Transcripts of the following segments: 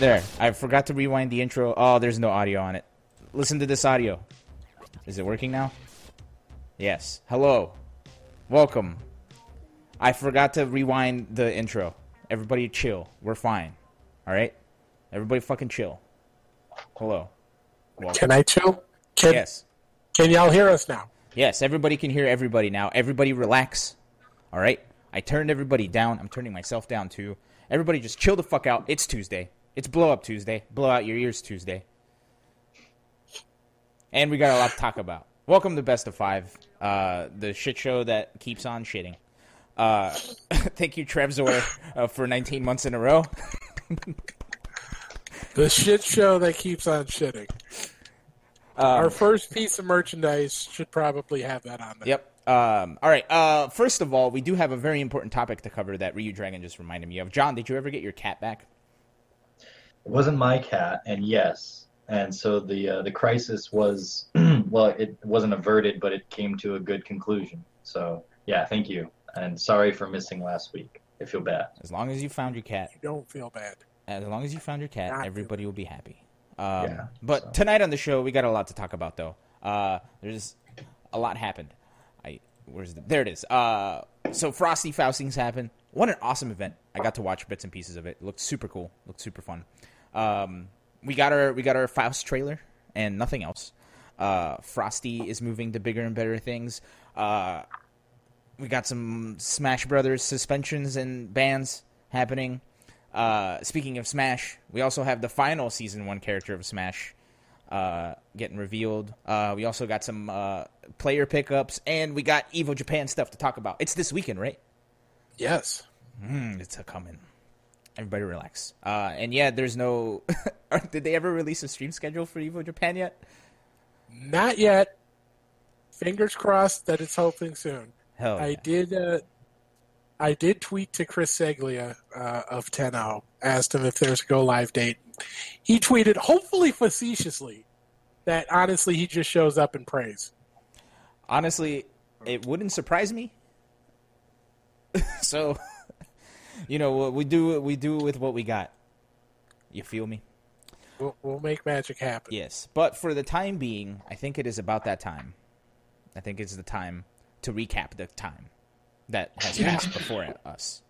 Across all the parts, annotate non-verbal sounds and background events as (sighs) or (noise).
There, I forgot to rewind the intro. Oh, there's no audio on it. Listen to this audio. Is it working now? Yes. Hello. Welcome. I forgot to rewind the intro. Everybody chill. We're fine. All right? Everybody fucking chill. Hello. Welcome. Can I chill? Can, Yes. Can y'all hear us now? Yes, everybody can hear everybody now. Everybody relax. All right? I turned everybody down. I'm turning myself down too. Everybody just chill the fuck out. It's Tuesday. It's blow up Tuesday. Blow out your ears Tuesday. And we got a lot to talk about. Welcome to Best of Five, uh, the shit show that keeps on shitting. Uh, (laughs) thank you, Trevzor, uh, for 19 months in a row. (laughs) The shit show that keeps on shitting. Um, Our first piece of merchandise should probably have that on there. Yep. Um, all right. Uh, first of all, we do have a very important topic to cover that Ryu Dragon just reminded me of. John, did you ever get your cat back? It wasn't my cat, and yes, and so the uh, the crisis was (clears throat) well, it wasn't averted, but it came to a good conclusion. So yeah, thank you, and sorry for missing last week. I feel bad. As long as you found your cat, Don't feel bad. as long as you found your cat, Not everybody will be happy. Um, Yeah, but so. tonight on the show, we got a lot to talk about, though. Uh, there's a lot happened. I where's the, there it is. Uh, so Frosty Faustings happened. What an awesome event! I got to watch bits and pieces of it. it looked super cool. Looked super fun. Um, we got our we got our Faust trailer and nothing else. Uh, Frosty is moving to bigger and better things. Uh, we got some Smash Brothers suspensions and bans happening. Uh, speaking of Smash, we also have the final season one character of Smash uh, getting revealed. Uh, we also got some uh, player pickups, and we got Evo Japan stuff to talk about. It's this weekend, right? Yes. Mm, it's a coming. Everybody relax. Uh, and yeah, there's no. (laughs) Did they ever release a stream schedule for Evo Japan yet? Not yet. Fingers crossed that it's hoping soon. Hell, I yeah. did. Uh, I did tweet to Chris Seglia uh, of 10 asked him if there's a go live date. He tweeted, hopefully facetiously, that honestly he just shows up and prays. honestly, it wouldn't surprise me. (laughs) so, you know, we do we do with what we got. You feel me? We'll, we'll make magic happen. Yes, but for the time being, I think it is about that time. I think it's the time to recap the time that has passed before us.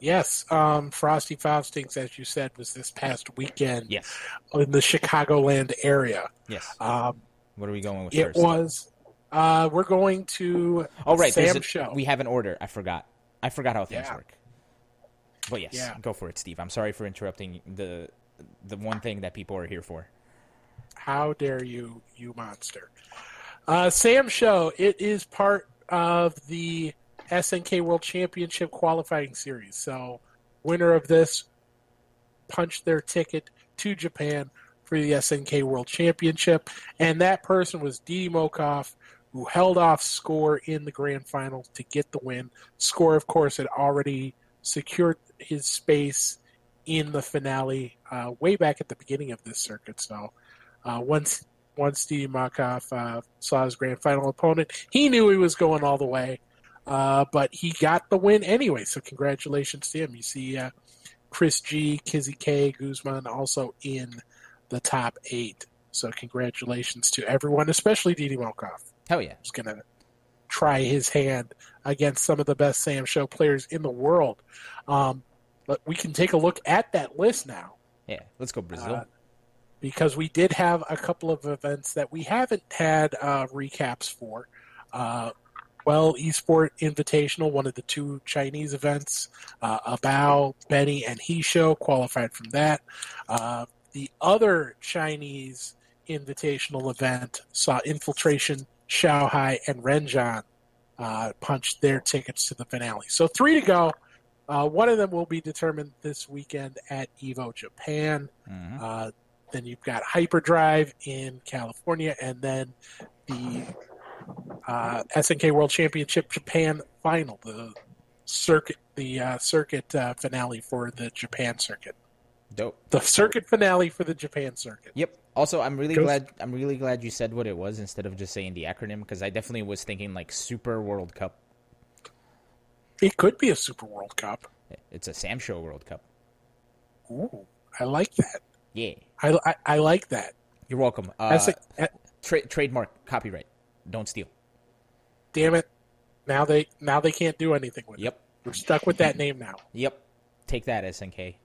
Yes, um, Frosty Faustings, as you said, was this past weekend Yes, in the Chicagoland area. yes. Um, What are we going with it first? was. Uh, we're going to oh, right. Sam a- show. We have an order. I forgot. I forgot how things Yeah. work. But yes, Yeah. go for it, Steve. I'm sorry for interrupting the the one thing that people are here for. How dare you, you monster? Uh, SamSho. It is part of the SNK World Championship qualifying series. So, winner of this punched their ticket to Japan for the SNK World Championship, and that person was Didi Mokov, who held off Score in the grand final to get the win. Score, of course, had already secured his space in the finale uh, way back at the beginning of this circuit. So uh, once once Didi Mokov uh, saw his grand final opponent, he knew he was going all the way. Uh, but he got the win anyway, so congratulations to him. You see uh, Chris G, Kizzy K, Guzman also in the top eight. So congratulations to everyone, especially Didi Mokov Hell yeah. who's going to try his hand against some of the best SamSho players in the world. Um, but we can take a look at that list now Yeah, let's go Brazil. Uh, because we did have a couple of events that we haven't had uh, recaps for. Uh, well, Esport Invitational, one of the two Chinese events, uh, Abao, Benny, and He Show qualified from that. Uh, the other Chinese Invitational event saw Infiltration, Shanghai, and Renjan uh, punch their tickets to the finale. So three to go. Uh, one of them will be determined this weekend at Evo Japan. Mhm. Uh, then you've got Hyperdrive in California, and then the uh, SNK World Championship Japan final, the circuit, the uh, circuit uh, finale for the Japan circuit, Dope. the circuit finale for the Japan circuit. Yep. Also, I'm really Goes- glad. I'm really glad you said what it was instead of just saying the acronym because I definitely was thinking like Super World Cup. It could be a Super World Cup. It's a SamSho World Cup. Ooh, I like that. Yeah, I, I, I like that. you're welcome. Uh, That's a, tra- trademark, copyright. Don't steal. damn it. Now they now they can't do anything with it. Yep, We're stuck with that name now. (laughs) yep. Take that, SNK.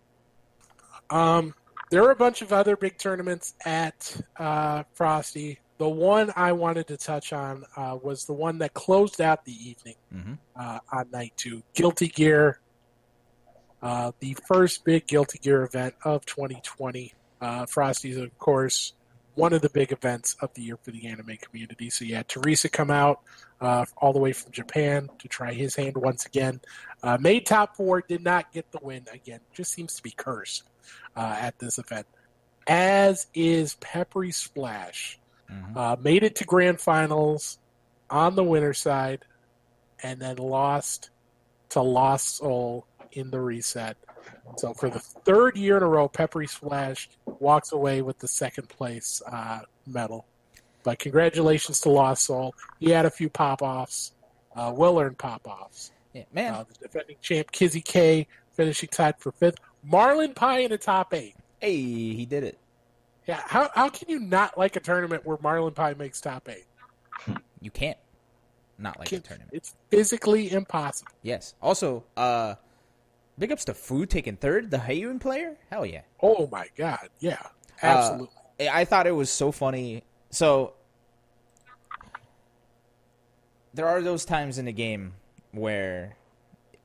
Um, there are a bunch of other big tournaments at uh, Frosty. The one I wanted to touch on uh, was the one that closed out the evening Mhm. uh, on night two. Guilty Gear, uh, the first big Guilty Gear event of 2020. Uh, Frosty's, of course, one of the big events of the year for the anime community. So you had Teresa come out uh, all the way from Japan to try his hand once again. Uh, made top four, did not get the win again. Just seems to be cursed uh, at this event. As is Peppery Splash. Mhm. Uh, made it to grand finals on the winner side, and then lost to Lost Soul in the reset. So for the third year in a row, Peppery Splash walks away with the second place uh, medal. But congratulations to Lost Soul. He had a few pop offs, uh, well earned pop offs. Yeah, man. Uh, the defending champ Kizzy K finishing tied for fifth. Marlin Pie in the top eight. hey, he did it. Yeah, how how can you not like a tournament where Marlin Pie makes top eight? You can't not like the Can't- tournament. It's physically impossible. Yes. Also, uh, big ups to Fu taking third, the Haehyun player. Hell yeah. Oh my god, yeah, absolutely. I I thought it was so funny. So there are those times in the game where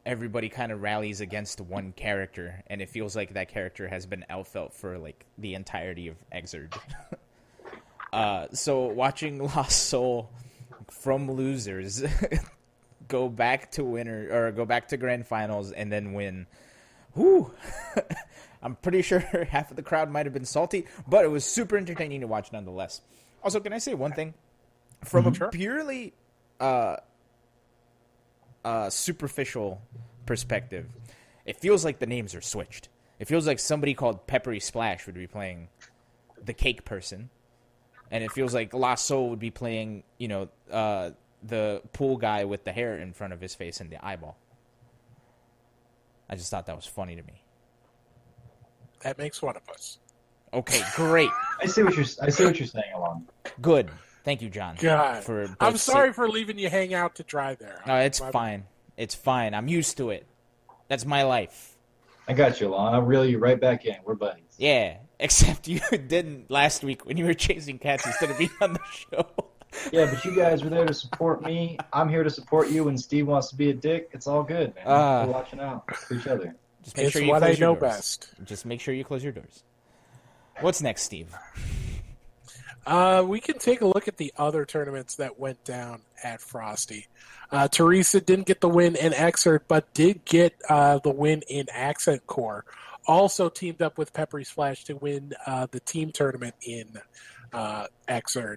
everybody kind of rallies against one character, and it feels like that character has been outfelt for like the entirety of Xrd. (laughs) uh, so watching (laughs) Lost Soul from losers (laughs) go back to winner or go back to grand finals and then win. Whew. I'm pretty sure half of the crowd might have been salty, but it was super entertaining to watch nonetheless. Also, can I say one thing? From a purely uh, uh, superficial perspective, it feels like the names are switched. It feels like somebody called Peppery Splash would be playing the cake person, and it feels like Lost Soul would be playing, you know, uh, the pool guy with the hair in front of his face and the eyeball. I just thought that was funny to me. that makes one of us. Okay, great, (laughs) I see what you're. I see what you're saying, Alon. good. Thank you, John. God, for I'm sorry sa- for leaving you hang out to dry there. No, it's My- fine. It's fine. I'm used to it. That's my life. I got you, Alon. I'll reel you right back in. We're buddies. Yeah, (laughs) except you didn't last week when you were chasing cats instead of being on the show. (laughs) Yeah, but you guys were there to support me. I'm here to support you. When Steve wants to be a dick, it's all good, man. Ah. We're watching out for each other. Just make It's sure you what I close your know doors. best. Just make sure you close your doors. What's next, Steve? Uh, we can take a look at the other tournaments that went down at Frosty. Uh, Teresa didn't get the win in Xrd, but did get uh, the win in Accent Core. Also teamed up with Peppery Splash to win uh, the team tournament in uh, Xrd.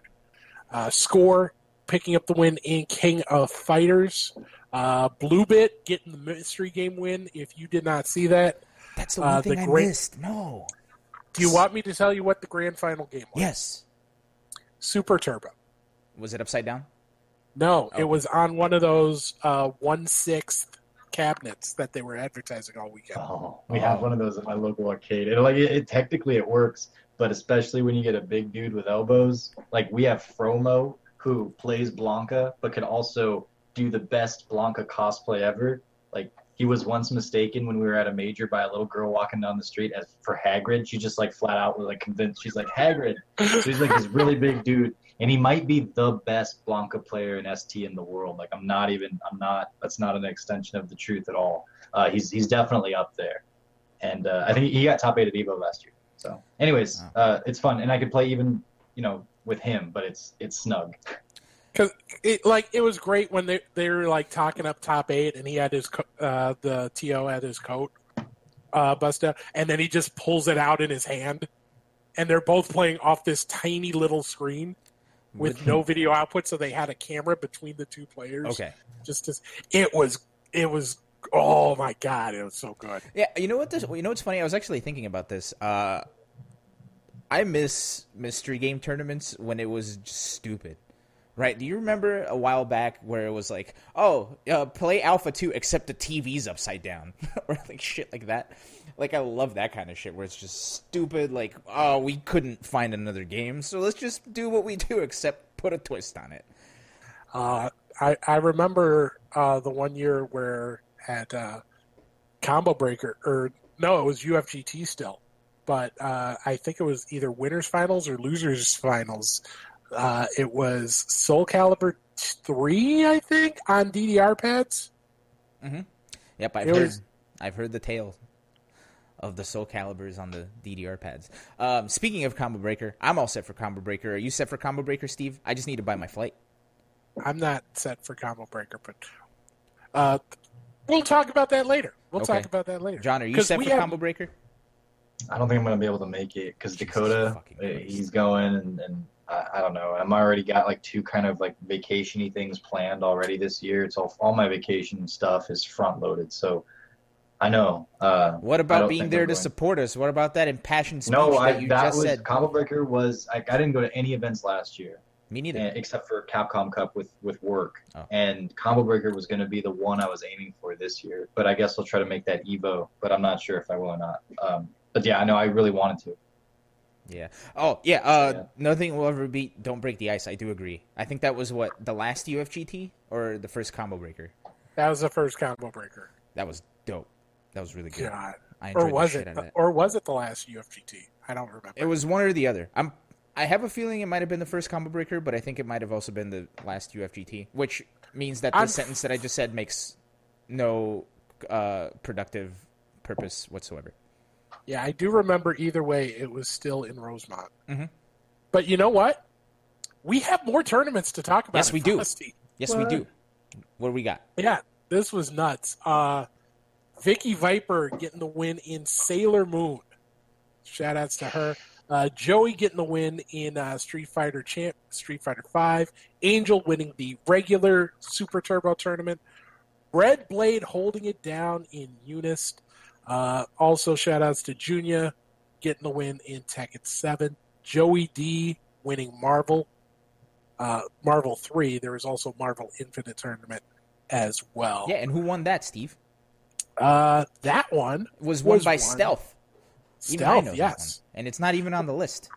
Uh, Score picking up the win in King of Fighters. Uh, Bluebit getting the mystery game win. If you did not see that, That's the Uh, one the thing I great- missed. No. do you want me to tell you what the grand final game was? Yes. Super Turbo. Was it upside down? No, Okay. it was on one of those uh, one sixth cabinets that they were advertising all weekend. Oh, we have one of those at my local arcade. It, like it, it technically it works, but especially when you get a big dude with elbows, like we have Fromo who plays Blanka, but can also do the best Blanka cosplay ever. Like he was once mistaken when we were at a major by a little girl walking down the street as for Hagrid. She just like flat out was like convinced she's like Hagrid. (laughs) So he's like this really big dude, and he might be the best Blanka player in ST in the world. Like I'm not even, I'm not. That's not an extension of the truth at all. Uh, he's he's definitely up there, and uh, I think he got top eight at Evo last year. So, anyways, uh, it's fun, and I could play even you know with him, but it's it's snug. Because it like it was great when they they were like talking up top eight, and he had his co- uh, the to had his coat uh, bust down, and then he just pulls it out in his hand, and they're both playing off this tiny little screen with no video output, so they had a camera between the two players. Okay. just as it was it was oh my god, it was so good. Yeah, you know what? This, you know what's funny? I was actually thinking about this. Uh, I miss mystery game tournaments when it was just stupid, right? Do you remember a while back where it was like, oh, uh, play Alpha 2 except the TV's upside down (laughs) or like shit like that? Like I love that kind of shit where it's just stupid like, oh, we couldn't find another game, so let's just do what we do except put a twist on it. Uh, I I remember uh, the one year where at uh, Combo Breaker or no, it was UFGT still, but uh, I think it was either winners finals or losers finals. Uh, it was Soul Calibur three, I think, on DDR pads. Yep, I've It heard. was- I've heard the tale of the Soul Calibers on the DDR pads. Um, speaking of Combo Breaker, I'm all set for Combo Breaker. Are you set for Combo Breaker, Steve? I just need to buy my flight. I'm not set for Combo Breaker, but uh, we'll talk about that later. We'll Okay. talk about that later. John, are you set for have- Combo Breaker? I don't think I'm gonna be able to make it because Dakota, fucking uh, Christ. he's going, and, and I, I don't know. I'm already got like two kind of like vacationy things planned already this year. It's all all my vacation stuff is front loaded, so I know. Uh, What about being there I'm to going. support us? What about that impassioned speech No, that I, you that just was said? Combo Breaker was I, I didn't go to any events last year. Me neither. eh, except for Capcom Cup with with work. Oh. And Combo Breaker was going to be the one I was aiming for this year, but I guess I'll try to make that Evo. But I'm not sure if I will or not. Um, but yeah, I know I really wanted to. Yeah. Oh, yeah. Uh, Yeah. Nothing will ever beat "Don't Break the Ice." I do agree. I think that was what the last UFGT or the first Combo Breaker. That was the first Combo Breaker. That was dope. That was really good. God, I enjoyed or was it? shit out of that. Or was it the last UFGT? I don't remember. It was one or the other. I'm. I have a feeling it might have been the first combo breaker, but I think it might have also been the last UFGT, which means that the sentence that I just said makes no uh, productive purpose whatsoever. Yeah, I do remember either way, it was still in Rosemont. Mhm. But you know what? We have more tournaments to talk about. Yes, we do. Frosty. Yes, we do. What do we got? Yeah, this was nuts. Uh, Vicky Viper getting the win in Sailor Moon. Shout outs to her. Uh, Joey getting the win in uh, Street Fighter Champ Street Fighter Five. Angel winning the regular Super Turbo tournament. Red Blade holding it down in UNIST. Uh, also, shout outs to Junior getting the win in Tekken 7. Joey D winning Marvel. Uh, Marvel 3. There was also Marvel Infinite Tournament as well. Yeah, and who won that, Steve? Uh, that one, Was won Was by won. Stealth. Stealth, yes. And it's not even on the list.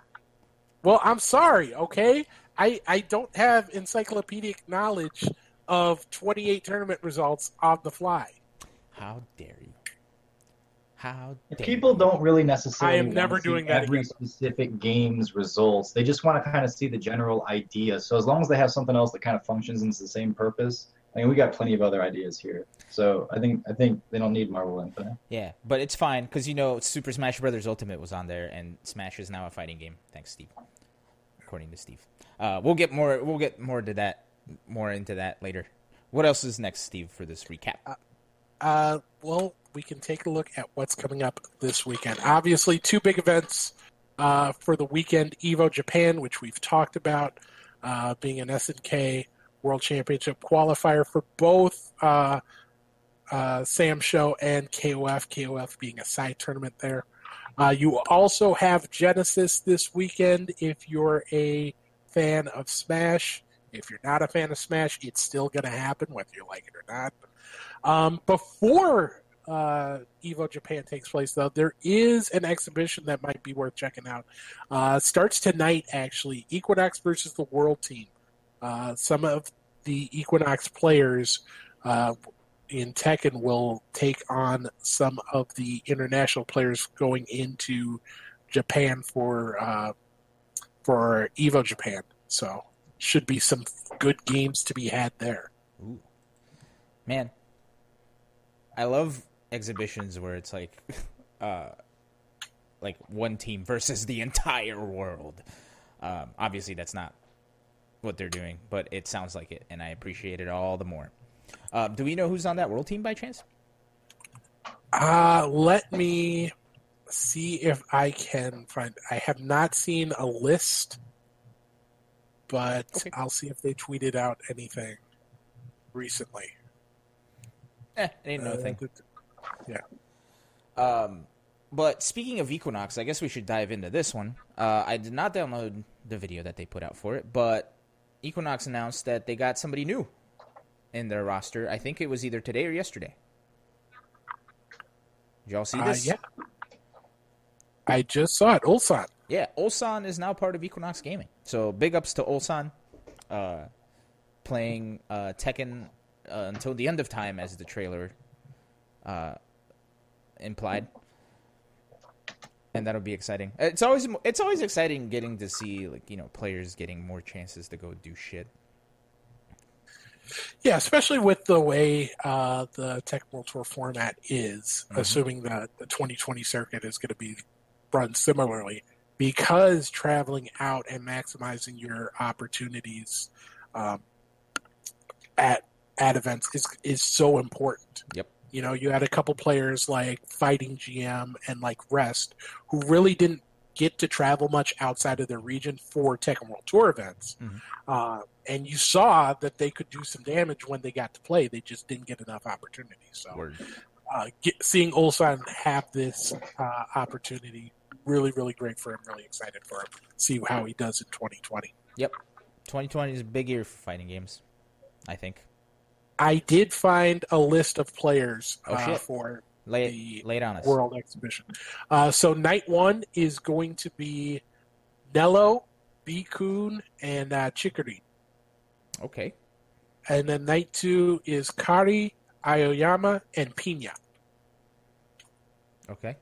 Well, I'm sorry, okay? I, I don't have encyclopedic knowledge of 28 tournament results on the fly. How dare you? How People you? don't really necessarily. I am never doing that every again. specific game's results. They just want to kind of see the general idea. So as long as they have something else that kind of functions and is the same purpose, I mean, we got plenty of other ideas here. So I think I think they don't need Marvel Infinite. Yeah, but it's fine because you know Super Smash Brothers Ultimate was on there, and Smash is now a fighting game. Thanks, Steve. According to Steve, uh, we'll get more. We'll get more to that. More into that later. What else is next, Steve, for this recap? Uh, well, we can take a look at what's coming up this weekend. Obviously, two big events uh, for the weekend Evo Japan, which we've talked about, uh, being an SNK World Championship qualifier for both uh, uh, SamSho and KOF, KOF being a side tournament there. Uh, you also have Genesis this weekend if you're a fan of Smash. If you're not a fan of Smash, it's still going to happen whether you like it or not. Um, before uh, Evo Japan takes place, though, there is an exhibition that might be worth checking out. Uh, starts tonight, actually. Equinox versus the World Team. Uh, some of the Equinox players uh, in Tekken will take on some of the international players going into Japan for uh, for Evo Japan. So should be some good games to be had there. Ooh. Man, I love exhibitions where it's like, (laughs) uh, like one team (laughs) versus the entire world. Um, obviously, that's not what they're doing, but it sounds like it, and I appreciate it all the more. Uh, do we know who's on that world team by chance? Uh, let me see if I can find. I have not seen a list, but Okay. I'll see if they tweeted out anything recently. Eh, it ain't no Uh, thing. Th- Um, but speaking of Equinox, I guess we should dive into this one. Uh, I did not download the video that they put out for it, but Equinox announced that they got somebody new in their roster. I think it was either today or yesterday. Did y'all see Uh, this? yeah. I just saw it. Ulsan. Yeah, Ulsan is now part of Equinox Gaming. So big ups to Ulsan, uh, playing uh, Tekken uh, until the end of time, as the trailer uh, implied, and that'll be exciting. It's always it's always exciting getting to see like you know players getting more chances to go do shit. Yeah, especially with the way uh, the Tech World Tour format is, Mhm. assuming that the 2020 circuit is going to be run similarly, because traveling out and maximizing your opportunities um, at at events is is so important. Yep. You know, you had a couple players like Fighting GM and like Rest who really didn't get to travel much outside of their region for Tekken World Tour events. Mhm. Uh, and you saw that they could do some damage when they got to play. They just didn't get enough opportunity. So uh, get, seeing Ulsan have this uh, opportunity, really, really great for him. Really excited for him. See how he does in 2020. Yep. 2020 is a big year for fighting games. I think. I did find a list of players Oh, uh, for Lay The lay on us. World Exhibition. Uh, so night one is going to be Nello, Bikun, and uh, Chicory. Okay. And then night two is Kari, Aoyama, and Pina. Okay.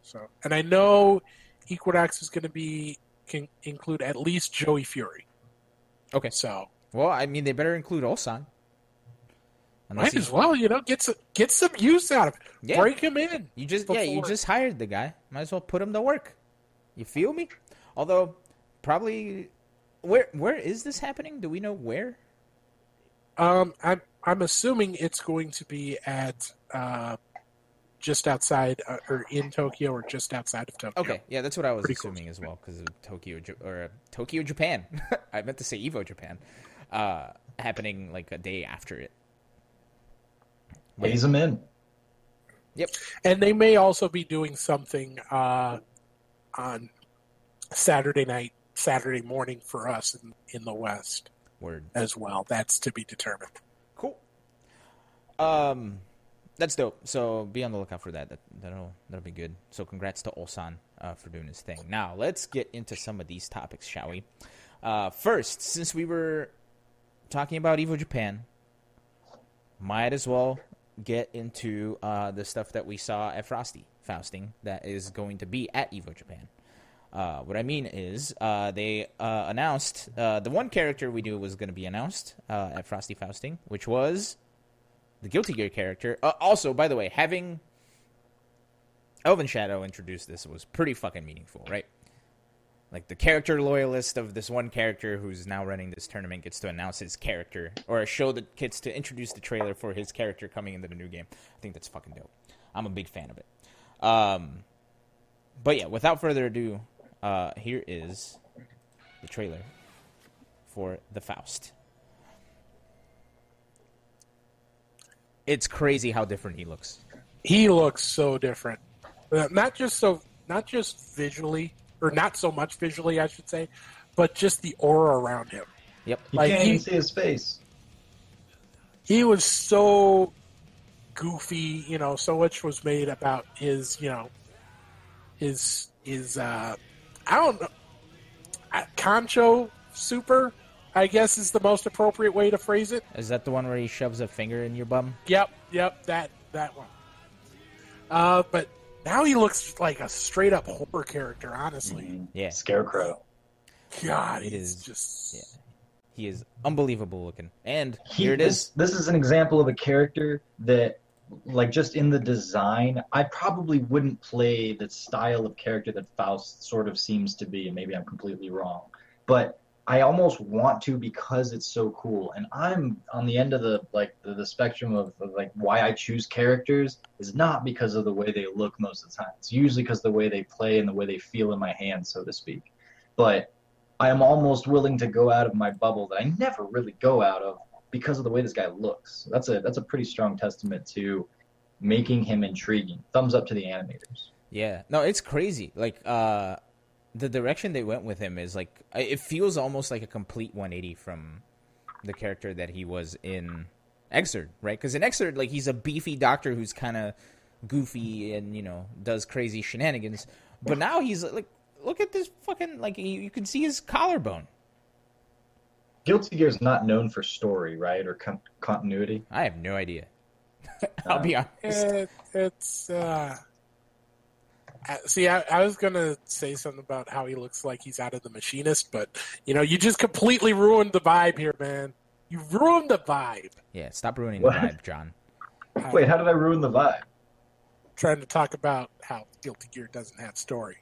So, and I know Equinox is going to be can include at least Joey Fury. Okay. So Well, I mean, they better include. Unless might as well, you know, get some get some use out of it. Yeah. Break him in. You just yeah, you just hired the guy. Might as well put him to work. You feel me? Although probably where where is this happening? Do we know where? Um, I'm I'm assuming it's going to be at uh, just outside uh, or in Tokyo or just outside of Tokyo. Okay, yeah, that's what I was Pretty assuming as well because of Tokyo or uh, Tokyo, Japan. (laughs) I meant to say Evo, Japan. Uh, happening like a day after it. Phase them in. Yep. And they may also be doing something uh, on Saturday night, Saturday morning for us in, in the West Word. as well. That's to be determined. Cool. Um, that's dope. So be on the lookout for that. that that'll that'll be good. So congrats to Ulsan uh, for doing his thing. Now let's get into some of these topics, shall we? Uh, first, since we were talking about Evo Japan, might as well get into uh, the stuff that we saw at Frosty Fausting that is going to be at Evo Japan. Uh, what I mean is, uh, they uh, announced uh, the one character we knew was going to be announced uh, at Frosty Fausting, which was the Guilty Gear character. Also, by the way, having Elvin Shadow introduce this was pretty fucking meaningful, right? Like the character loyalist of this one character who's now running this tournament gets to announce his character, or show the gets to introduce the trailer for his character coming into the new game. I think that's fucking dope. I'm a big fan of it. Um, but yeah, without further ado, uh, here is the trailer for the Faust. It's crazy how different he looks. He looks so different. Uh, not just so, not just visually, or not so much visually, I should say, but just the aura around him. Yep. You Like can't he- even see his face. he was so goofy you know so much was made about his you know his his uh i don't know uh, kancho super i guess is the most appropriate way to phrase it Is that the one where he shoves a finger in your bum? yep yep that that one uh but now he looks like a straight up horror character honestly Mhm. Yeah. Scarecrow. god It he's is- just yeah. He is unbelievable looking. And He- here it is. This, this is an example of a character that, like, just in the design, I probably wouldn't play the style of character that Faust sort of seems to be, and maybe I'm completely wrong. But I almost want to because it's so cool. And I'm on the end of the like the, the spectrum of, of like why I choose characters is not because of the way they look most of the time. It's usually because the way they play and the way they feel in my hands, so to speak. But I am almost willing to go out of my bubble that I never really go out of because of the way this guy looks. That's a that's a pretty strong testament to making him intriguing. Thumbs up to the animators. Yeah. No, it's crazy. Like uh the direction they went with him is like it feels almost like a complete 180 from the character that he was in Xrd, right? Because in Xrd, like he's a beefy doctor who's kind of goofy and you know does crazy shenanigans, but now he's like, look at this fucking like you, you can see his collarbone. Guilty Gear is not known for story, right, or con- continuity. I have no idea. (laughs) I'll be honest. It, it's uh, uh, see, I, I was gonna say something about how he looks like he's out of the machinist, but you know, you just completely ruined the vibe here, man. You ruined the vibe. Yeah, stop ruining What? the vibe, John. Wait, how did I ruin the vibe? trying to talk about how Guilty Gear doesn't have story.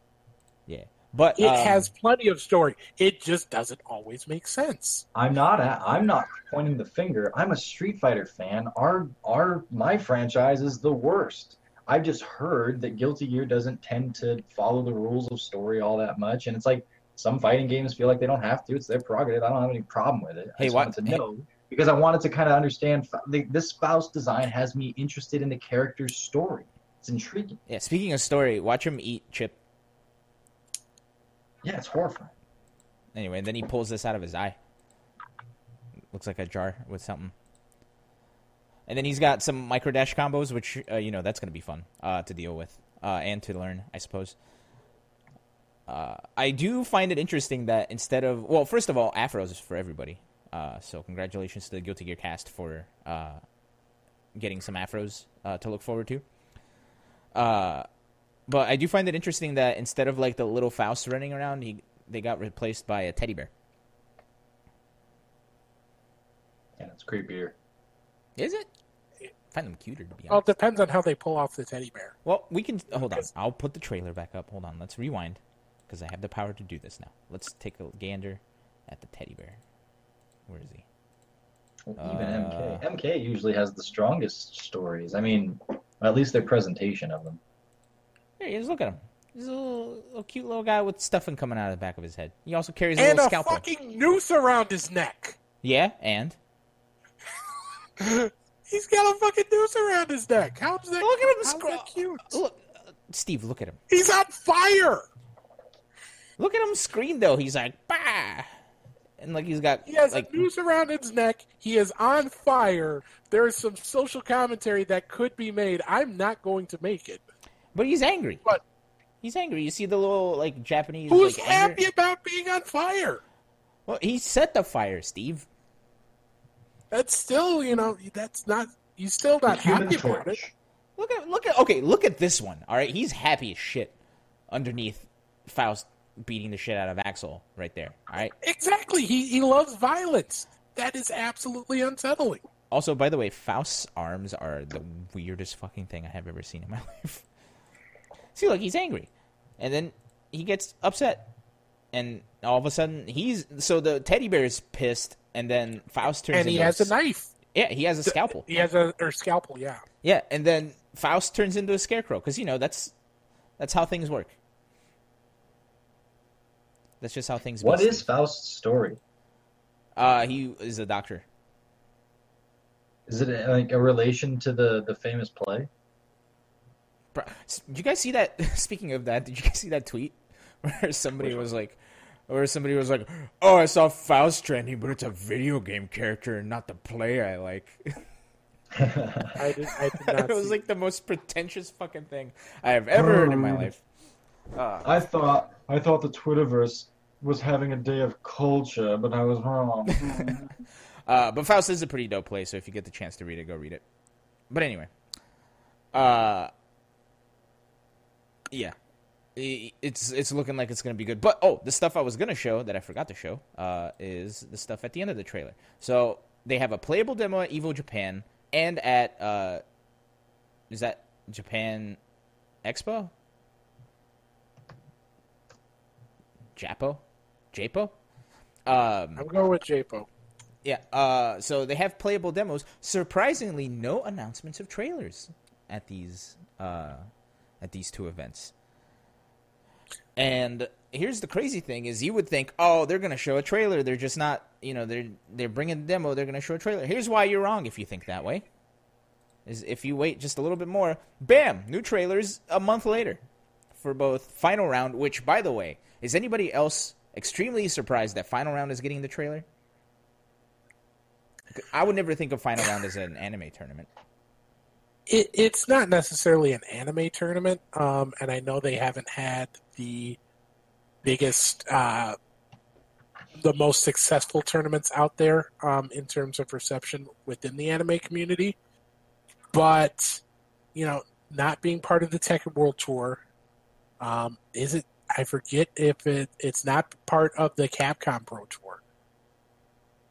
Yeah, but It um, has plenty of story. It just doesn't always make sense. I'm not. At, I'm not pointing the finger. I'm a Street Fighter fan. Our our my franchise is the worst. I've just heard that Guilty Gear doesn't tend to follow the rules of story all that much, and it's like some fighting games feel like they don't have to. It's their prerogative. I don't have any problem with it. I Hey, just what- wanted to hey- know because I wanted to kind of understand. The, this spouse design has me interested in the character's story. It's intriguing. yeah. Speaking of story, watch him eat chip. Yeah, it's horrifying. Anyway, and then he pulls this out of his eye. Looks like a jar with something. And then he's got some micro dash combos, which uh, you know that's going to be fun uh, to deal with uh, and to learn, I suppose. Uh, I do find it interesting that instead of well, first of all, afros is for everybody. Uh, so congratulations to the Guilty Gear cast for uh, getting some afros uh, to look forward to. Uh, but I do find it interesting that instead of like the little Faust running around, he they got replaced by a teddy bear. Yeah, it's creepier. Is it? I find them cuter to be Well, it depends on how they pull off the teddy bear. Well, we can hold on. I'll put the trailer back up. Hold on. Let's rewind because I have the power to do this now. Let's take a gander at the teddy bear. Where is he? Well, even Uh, MK. MK usually has the strongest stories. I mean, at least their presentation of them. There he is. Look at him. He's a little, little cute little guy with stuffing coming out of the back of his head. He also carries a And little a scalpel. fucking noose around his neck. Yeah, and (laughs) He's got a fucking noose around his neck. How's that? Look at him how's cute? look, uh, Steve. Look at him. He's on fire. Look at him scream though. He's like, bah, and like he's got He has like a noose around his neck. He is on fire. There is some social commentary that could be made. I'm not going to make it. But he's angry. What? He's angry. You see the little like Japanese. Who's like, anger- happy about being on fire? Well, he set the fire, Steve. That's still, you know, that's not. you still not happy about it. Look at look at okay. Look at this one. All right, he's happy as shit underneath Faust beating the shit out of Axl right there. All right. Exactly. He he loves violence. That is absolutely unsettling. Also, by the way, Faust's arms are the weirdest fucking thing I have ever seen in my (laughs) life. See, look, he's angry, and then he gets upset, and all of a sudden he's so the teddy bear is pissed, and then Faust turns And he has a, a knife. yeah, he has a scalpel. He has a or scalpel. Yeah. Yeah, and then Faust turns into a scarecrow because you know that's that's how things work. That's just how things. What be, Faust's story? Uh, he is a doctor. Is it like a relation to the the famous play? Bro, Did you guys see that? (laughs) Speaking of that, did you guys see that tweet (laughs) where somebody was like, where somebody was like, "Oh, I saw Faust trending, but it's a video game character and not the play I like." (laughs) I did, I did (laughs) it was like the most pretentious fucking thing I have ever heard in my life. Uh, I thought I thought the Twitterverse was having a day of culture, but I was wrong. Uh, but Faust is a pretty dope play, so if you get the chance to read it, go read it. But anyway, uh, yeah, it's it's looking like it's gonna be good. But oh, the stuff I was gonna show that I forgot to show uh, is the stuff at the end of the trailer. So they have a playable demo at Evo Japan and at uh, is that Japan Expo? Japo, Japo. Um, I'm going with Japo. yeah. Uh, so they have playable demos. Surprisingly, no announcements of trailers at these uh, at these two events. And here's the crazy thing: is you would think, oh, they're going to show a trailer. They're just not. You know, they're they're bringing the demo. They're going to show a trailer. Here's why you're wrong if you think that way. Is if you wait just a little bit more, bam, new trailers a month later for both Final Round, which by the way, Is anybody else extremely surprised that Final Round is getting the trailer? I would never think of Final Round as an anime tournament. It, it's not necessarily an anime tournament, um, and I know they haven't had the biggest, uh, the most successful tournaments out there um, in terms of reception within the anime community. But you know, not being part of the Tekken World Tour, um, is it? I forget if it, it's not part of the Capcom Pro Tour.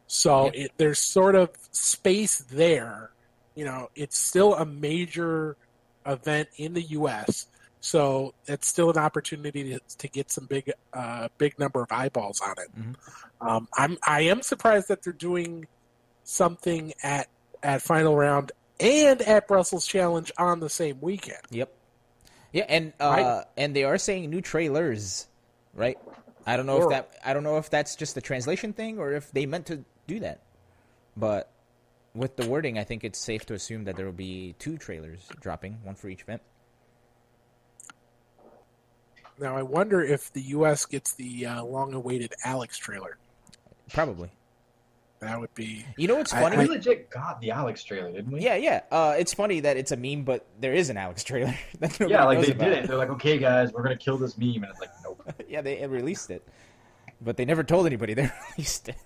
So it, there's sort of space there. You know, it's still a major event in the U.S. So it's still an opportunity to, to get some big, uh, big number of eyeballs on it. Mhm. Um, I'm I am surprised that they're doing something at at final round and at Brussels Challenge on the same weekend. Yep. Yeah, and uh, Right. and they are saying new trailers, right? I don't know Sure. if that I don't know if that's just a translation thing or if they meant to do that. But with the wording, I think it's safe to assume that there will be two trailers dropping, one for each event. Now I wonder if the U.S. gets the uh, long-awaited Alex trailer. Probably. That would be You know what's I- funny? We legit got the Alex trailer, didn't we? yeah, yeah. Uh, it's funny that it's a meme, but there is an Alex trailer. (laughs) that Yeah, like they about. did it. They're like, okay, guys, we're gonna kill this meme, and it's like, nope. (laughs) yeah, they released it, but they never told anybody they (laughs) released it.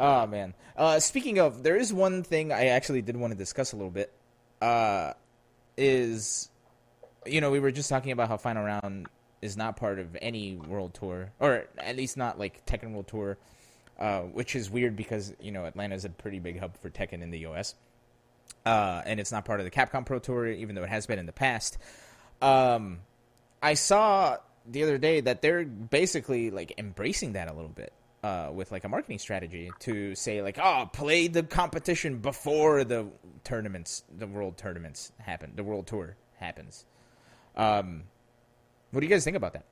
Oh man. Uh, speaking of, there is one thing I actually did want to discuss a little bit. Uh, is you know we were just talking about how final round is not part of any world tour, or at least not like Tekken World Tour, uh, which is weird because you know Atlanta is a pretty big hub for Tekken in the U.S. Uh, and it's not part of the Capcom Pro Tour, even though it has been in the past. Um, I saw the other day that they're basically like embracing that a little bit uh, with like a marketing strategy to say like, oh, play the competition before the tournaments, the world tournaments happen, the world tour happens. Um, what do you guys think about that?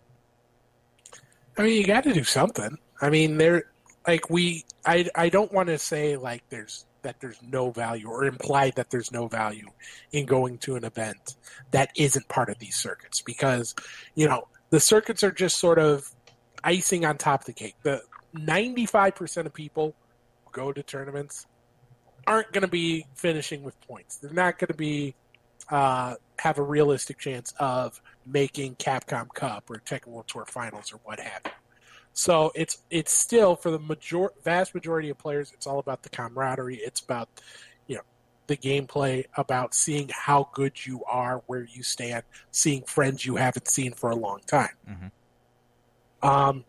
I mean, you got to do something. I mean, there, like we, I, I don't want to say like there's that there's no value or imply that there's no value in going to an event that isn't part of these circuits because, you know, the circuits are just sort of icing on top of the cake. The 95% of people who go to tournaments aren't going to be finishing with points. They're not going to be uh, have a realistic chance of making Capcom Cup or Tekken World Tour Finals or what have you. So it's it's still for the major vast majority of players, it's all about the camaraderie. It's about you know the gameplay, about seeing how good you are, where you stand, seeing friends you haven't seen for a long time. Mhm. Um,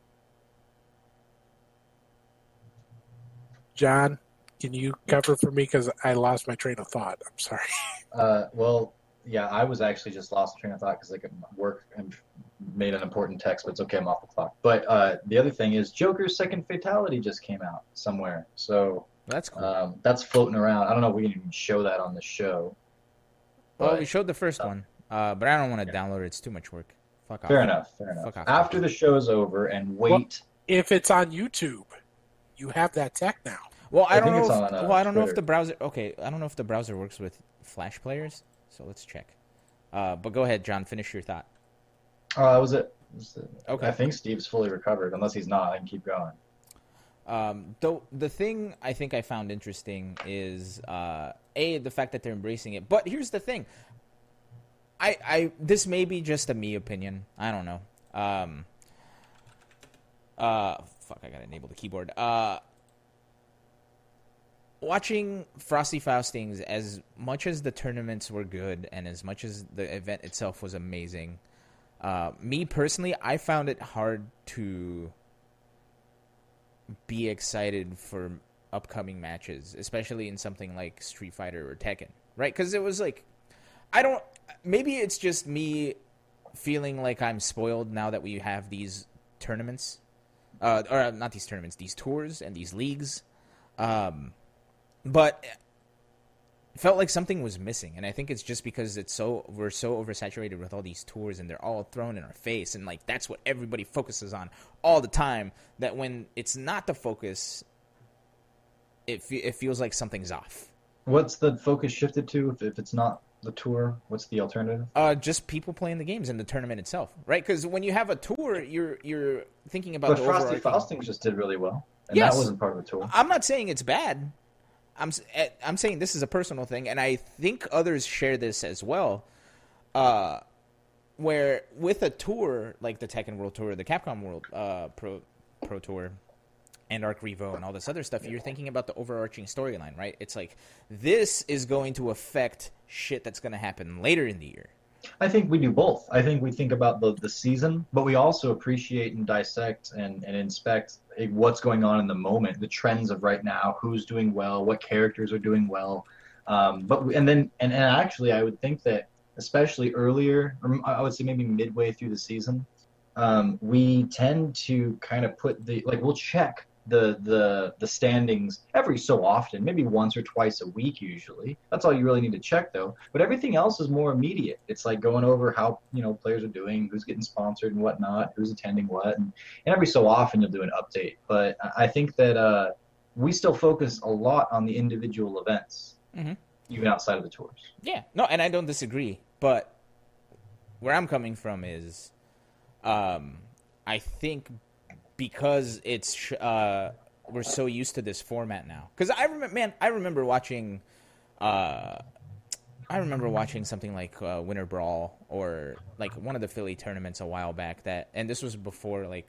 John, can you cover for me because I lost my train of thought? I'm sorry. (laughs) Uh, well, yeah, I was actually just lost train of thought because like at work and made an important text, but it's okay, I'm off the clock. But uh, the other thing is Joker's second fatality just came out somewhere, so That's cool. um, that's floating around. I don't know if we can even show that on the show. well, we showed the first one, uh, but I don't want to download it. It's too much work. Fuck off. Fair enough. Fair enough. Fuck off. After the show's over and wait. If it's on YouTube, you have that tech now. Well, I, I don't know. If, on, uh, well, I don't know if the browser. Okay, I don't know if the browser works with Flash players. So let's check. Uh, but go ahead, John. Finish your thought. Oh, that was it. That was it. Okay. I think Steve's fully recovered. Unless he's not, I can keep going. Um, though the thing I think I found interesting is uh, a the fact that they're embracing it. But here's the thing. I I this may be just a me opinion. I don't know. Um. Uh, fuck! I gotta enable the keyboard. Uh. Watching Frosty Faustings, as much as the tournaments were good and as much as the event itself was amazing, uh, me personally, I found it hard to be excited for upcoming matches, especially in something like Street Fighter or Tekken, right? Because it was like, I don't. Maybe it's just me feeling like I'm spoiled now that we have these tournaments, uh, or not these tournaments, these tours and these leagues. Um, but it felt like something was missing, and I think it's just because it's so we're so oversaturated with all these tours, and they're all thrown in our face, and like that's what everybody focuses on all the time. That when it's not the focus, it fe- it feels like something's off. What's the focus shifted to if, if it's not the tour? What's the alternative? Uh, just people playing the games and the tournament itself, right? Because when you have a tour, you're you're thinking about But the Frosty overarching. Faustings just did really well, and Yes. that wasn't part of the tour. I'm not saying it's bad. I'm eh, I'm saying this is a personal thing, and I think others share this as well. Uh, where with a tour like the Tekken World Tour, the Capcom World uh, Pro Pro Tour, and Arc Revo and all this other stuff, you're thinking about the overarching storyline, right? It's like this is going to affect shit that's going to happen later in the year. I think we do both. I think we think about the, the season, but we also appreciate and dissect and, and inspect what's going on in the moment, the trends of right now, who's doing well, what characters are doing well. Um, but and then and, and actually, I would think that especially earlier, or I would say maybe midway through the season, um, we tend to kind of put the like we'll check the the the standings every so often, maybe once or twice a week usually. That's all you really need to check though. But everything else is more immediate. It's like going over how you know players are doing, who's getting sponsored and whatnot, who's attending what, and, and every so often you'll do an update. But I think that uh, we still focus a lot on the individual events, Mhm. even outside of the tours. Yeah, no, and I don't disagree, but where I'm coming from is, um, I think because it's uh, we're so used to this format now. Because I remember, man, I remember watching, uh, I remember watching something like uh, Winter Brawl or like one of the Philly tournaments a while back. That and this was before like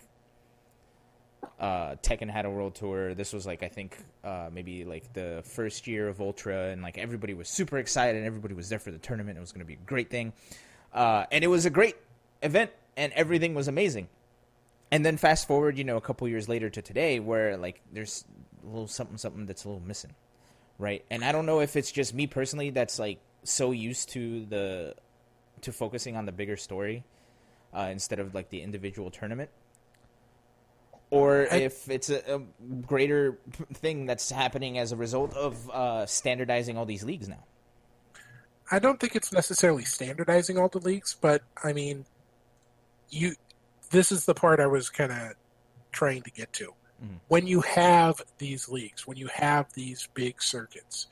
uh, Tekken had a world tour. This was like I think uh, maybe like the first year of Ultra, and like everybody was super excited, and everybody was there for the tournament. It was going to be a great thing, uh, and it was a great event, and everything was amazing. And then fast forward, you know, a couple years later to today, where like there's a little something something that's a little missing, right? And I don't know if it's just me personally that's like so used to the to focusing on the bigger story uh, instead of like the individual tournament or I- if it's a, a greater thing that's happening as a result of uh, standardizing all these leagues now. I don't think it's necessarily standardizing all the leagues, but I mean, you. This is the part I was kind of trying to get to. Mhm. When you have these leagues, when you have these big circuits,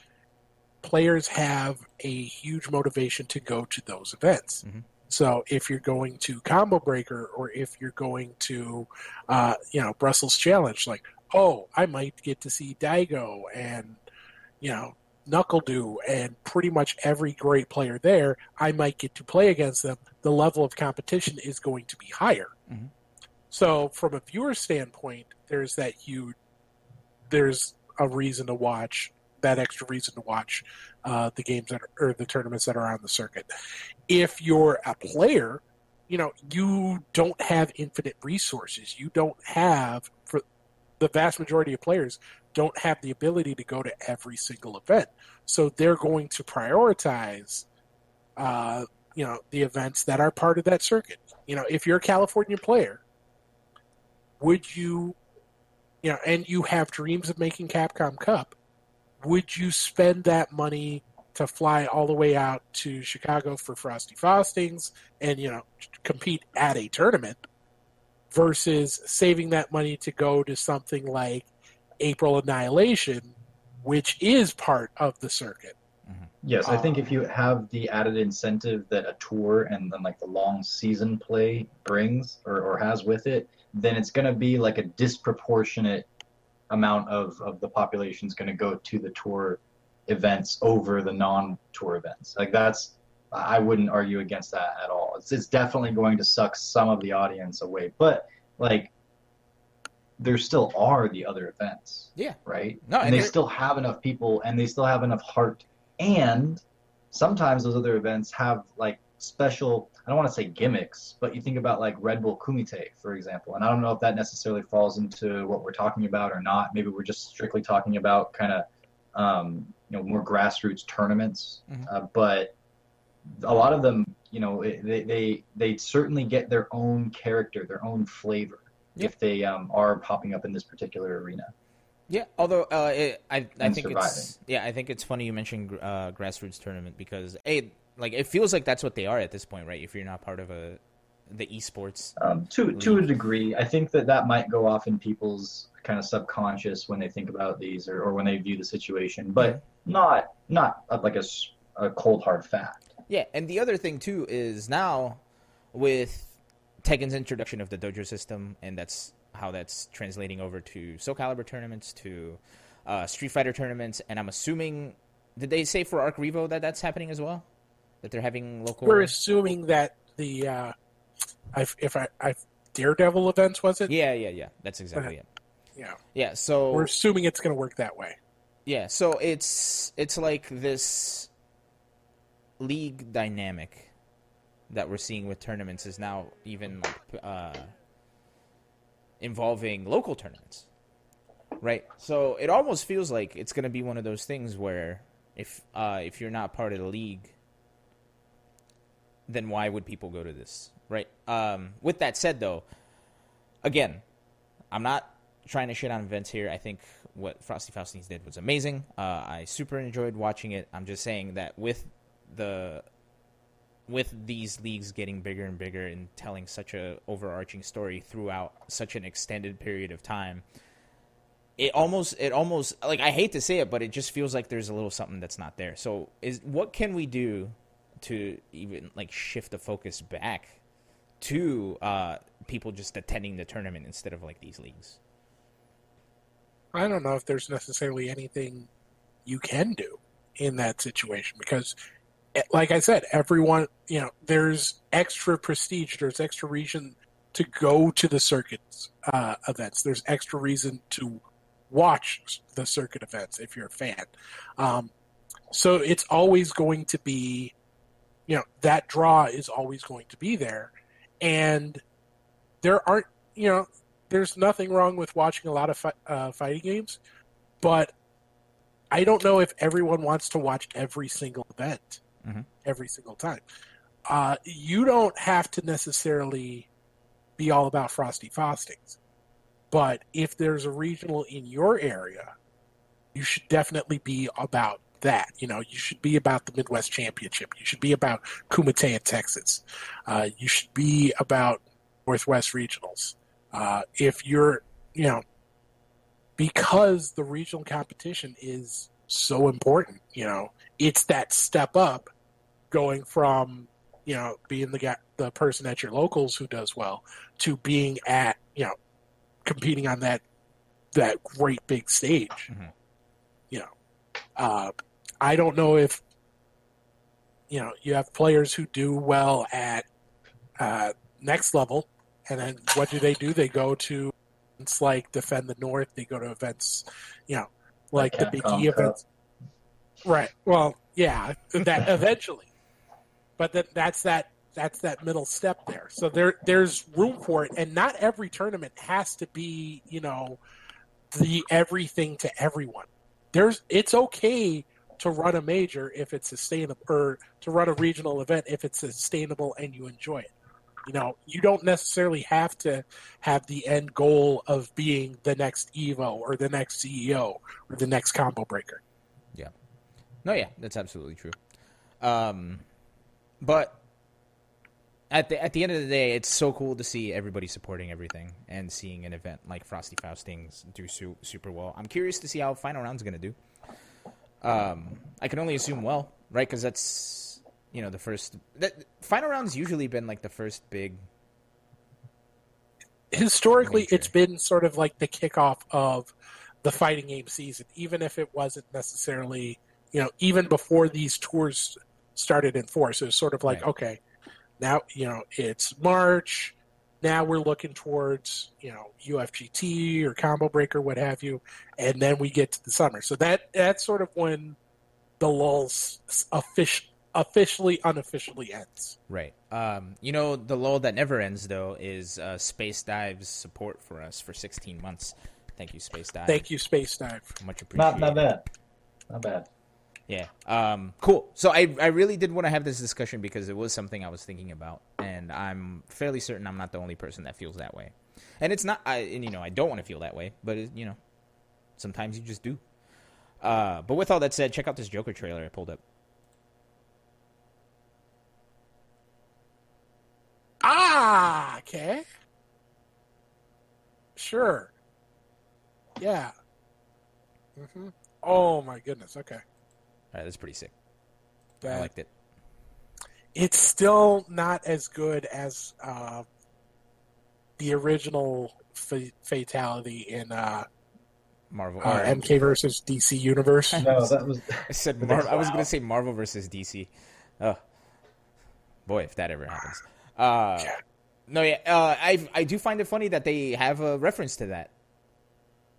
players have a huge motivation to go to those events. Mhm. So if you're going to Combo Breaker or if you're going to, uh, you know, Brussels Challenge, like, oh, I might get to see Daigo and, you know, Knuckle Du and pretty much every great player there, I might get to play against them. The level of competition is going to be higher. Mhm. So from a viewer standpoint, there's that huge, there's a reason to watch that extra reason to watch uh, the games that are, or the tournaments that are on the circuit. If you're a player, you know you don't have infinite resources. You don't have for the vast majority of players don't have the ability to go to every single event. So they're going to prioritize, uh, you know, the events that are part of that circuit. You know, if you're a California player, would you, you know, and you have dreams of making Capcom Cup, would you spend that money to fly all the way out to Chicago for Frosty Faustings and, you know, compete at a tournament versus saving that money to go to something like April Annihilation, which is part of the circuit? Mm-hmm. Yes, I think if you have the added incentive that a tour and then like the long season play brings or, or has with it, then it's going to be like a disproportionate amount of, of the population is going to go to the tour events over the non-tour events. Like that's, I wouldn't argue against that at all. It's, it's definitely going to suck some of the audience away, but like there still are the other events Yeah. right? No, and, and they still have enough people, and they still have enough heart. And sometimes those other events have like special. I don't want to say gimmicks, but you think about like Red Bull Kumite, for example. And I don't know if that necessarily falls into what we're talking about or not. Maybe we're just strictly talking about kind of um, you know more grassroots tournaments. Mhm. Uh, but a lot of them, you know, they they they certainly get their own character, their own flavor. If they um, are popping up in this particular arena. Yeah, although uh, it, I I think surviving. it's yeah I think it's funny you mentioned uh, grassroots tournament because a like it feels like that's what they are at this point, right? If you're not part of a the esports, Um, to to a degree, I think that that might go off in people's kind of subconscious when they think about these or, or when they view the situation, but not not like a cold hard fact. Yeah, and the other thing too is now with Tekken's introduction of the dojo system, and that's how that's translating over to Soul Calibur tournaments, to uh, Street Fighter tournaments, and I'm assuming did they say for Arc Revo that that's happening as well? That they're having local. We're assuming that the uh, I, if I, I Daredevil events was it? Yeah, yeah, yeah. That's exactly it. Yeah. Yeah. So We're assuming it's going to work that way. Yeah, so it's it's like this league dynamic that we're seeing with tournaments is now even like uh, involving local tournaments, right? So it almost feels like it's going to be one of those things where if uh, if you're not part of the league, then why would people go to this, right? Um, with that said, though, again, I'm not trying to shit on events here. I think what Frosty Faustings did was amazing. Uh, I super enjoyed watching it. I'm just saying that with the with these leagues getting bigger and bigger and telling such a overarching story throughout such an extended period of time, it almost it almost like I hate to say it, but it just feels like there's a little something that's not there. So is what can we do to even like shift the focus back to uh, people just attending the tournament instead of like these leagues? I don't know if there's necessarily anything you can do in that situation because, like I said, everyone, you know, there's extra prestige, there's extra reason to go to the circuit uh, events, there's extra reason to watch the circuit events if you're a fan. Um, so it's always going to be, you know, that draw is always going to be there. And there aren't, you know, there's nothing wrong with watching a lot of fi- uh, fighting games, but I don't know if everyone wants to watch every single event Mhm. every single time. Uh, you don't have to necessarily be all about Frosty Faustings, but if there's a regional in your area, you should definitely be about that. You know, you should be about the Midwest Championship. You should be about Kumite in Texas. Uh, you should be about Northwest Regionals. Uh, if you're, you know, because the regional competition is so important, you know, it's that step up going from, you know, being the guy, the person at your locals who does well to being at, you know, competing on that, that great big stage, Mhm. you know, uh, I don't know if, you know, you have players who do well at, uh, next level and then what do they do? They go to it's like defend the north. They go to events, you know, like, Like the Big E events. Right. Well, yeah, that eventually, but that that's that that's that middle step there. So there there's room for it, and not every tournament has to be you know the everything to everyone. There's it's okay to run a major if it's sustainable, or to run a regional event if it's sustainable and you enjoy it. You know, you don't necessarily have to have the end goal of being the next Evo or the next CEO or the next combo breaker. Yeah. No, yeah, that's absolutely true. Um, but at the at the end of the day, it's so cool to see everybody supporting everything and seeing an event like Frosty Faustings do su- super well. I'm curious to see how final round's going to do. Um, I can only assume well, right? Because that's you know the first that final round's usually been like the first big. Historically, Major. it's been sort of like the kickoff of the fighting game season, even if it wasn't necessarily, you know, even before these tours started in force. It was sort of like, Right. okay, now, you know, it's March. Now we're looking towards, you know, UFGT or Combo Breaker, what have you, and then we get to the summer. So that that's sort of when the lulls offic- officially, unofficially ends. Right. Um, you know, the lull that never ends though is uh, Space Dive's support for us for 16 months. Thank you, Space Dive. Thank you, Space Dive. Much appreciated. Not not bad. Not bad. Yeah. Um, cool. So I, I really did want to have this discussion because it was something I was thinking about, and I'm fairly certain I'm not the only person that feels that way. And it's not, I, and you know, I don't want to feel that way, but it, you know, sometimes you just do. Uh, but with all that said, check out this Joker trailer I pulled up. Ah, okay. Sure. Yeah. hmm Oh my goodness. Okay. All right, that's pretty sick. I liked it. it's still not as good as uh, the original fa- fatality in uh, Marvel. uh, or- MK versus DC universe. No, that was (laughs) I said With the Mar- I was gonna say Marvel versus DC. Oh, boy, if that ever happens. Uh, Yeah. no, yeah, uh, I I do find it funny that they have a reference to that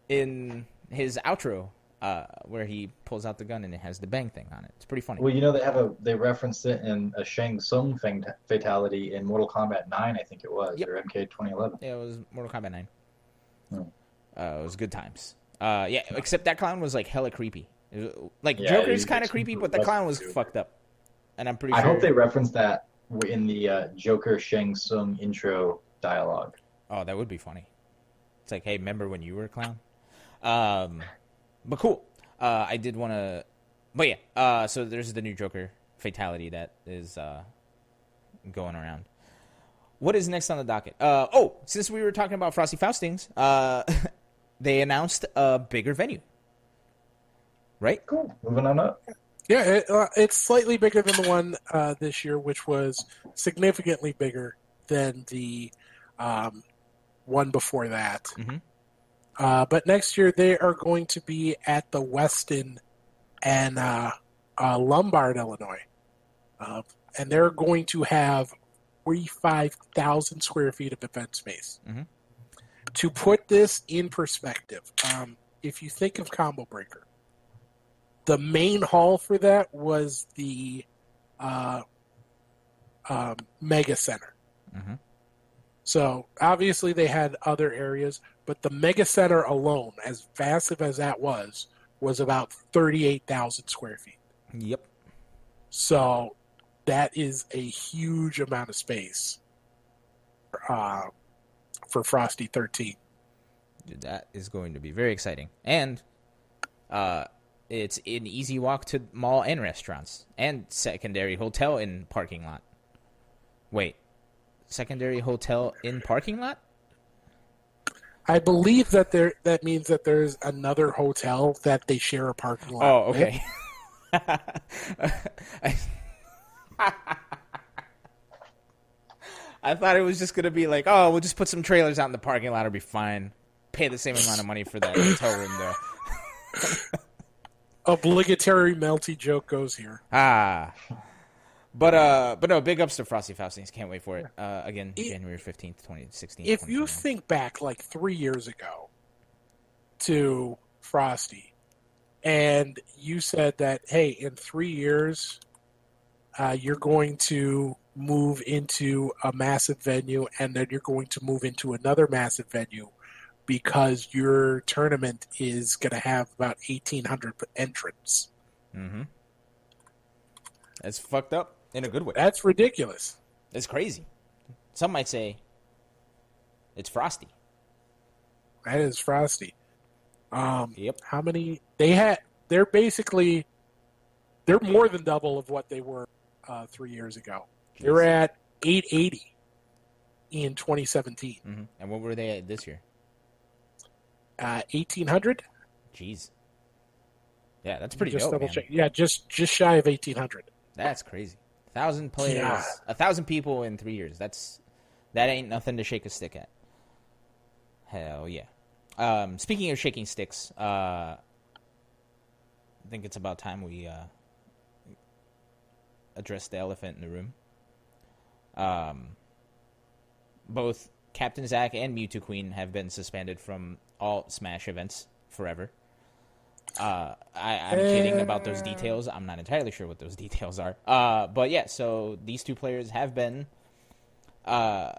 in his outro, uh, where he pulls out the gun and it has the bang thing on it. It's pretty funny. well, you know they have a they referenced it in a Shang Tsung fang- fatality in Mortal Kombat 9, I think it was, Yep. or MK 2011. Yeah, it was Mortal Kombat Nine. Hmm. Uh, it was good times. Uh, yeah, except that clown was like hella creepy. Was- like Yeah, Joker's kind of creepy, but the clown was too. fucked up. And I'm pretty I sure. hope they reference that in the uh, Joker Shang Tsung intro dialogue. Oh, that would be funny. It's like, hey, remember when you were a clown? Um, but cool. Uh, I did want to, but yeah. Uh, so there's the new Joker fatality that is uh, going around. What is next on the docket? Uh, oh, since we were talking about Frosty Faustings, uh, (laughs) they announced a bigger venue, right? Cool. Moving on up. Yeah, it, uh, it's slightly bigger than the one uh, this year, which was significantly bigger than the um, one before that. Mhm. Uh, but next year they are going to be at the Westin and uh, uh, Lombard, Illinois, uh, and they're going to have forty-five thousand square feet of event space. Mhm. To put this in perspective, um, if you think of Combo Breaker, the main hall for that was the uh, um, Mega Center. Mhm. So obviously they had other areas, but the Mega Center alone, as massive as that was, was about thirty-eight thousand square feet. Yep. So that is a huge amount of space uh, for Frosty 13. That is going to be very exciting, and uh, it's an easy walk to mall and restaurants, and secondary hotel in parking lot. Wait, secondary hotel in parking lot? I believe that there that means that there's another hotel that they share a parking lot. Oh, okay. I, (laughs) I thought it was just gonna be like, oh, we'll just put some trailers out in the parking lot, it'll be fine. Pay the same amount of money for that (coughs) hotel room, though. Obligatory melty joke goes here. Ah. But uh, but no, big ups to Frosty Faustings. Can't wait for it. Uh, again, It- January fifteenth, twenty sixteen. If you think back like three years ago to Frosty, and you said that, hey, in three years, uh, you're going to move into a massive venue, and then you're going to move into another massive venue because your tournament is going to have about 1,800 entrants. mm-hmm. That's fucked up in a good way. That's ridiculous. It's crazy. Some might say it's Frosty. That is Frosty. Um, Yep. how many they had? They're basically they're more than double of what they were uh, three years ago. They're at 880 in 2017. hmm And what were they at this year? Uh, 1800. Jeez. Yeah, that's pretty just dope, double man. check. Yeah, just just shy of 1800. That's crazy. Thousand players, Yeah. a thousand people in three years. That's that ain't nothing to shake a stick at. Hell yeah. Um, speaking of shaking sticks, uh, I think it's about time we uh, address the elephant in the room. Um, both Captain Zack and Mewtwo Queen have been suspended from all Smash events forever. Uh, I, I'm kidding about those details. I'm not entirely sure what those (laughs) details are. Uh, but yeah, so these two players have been, uh,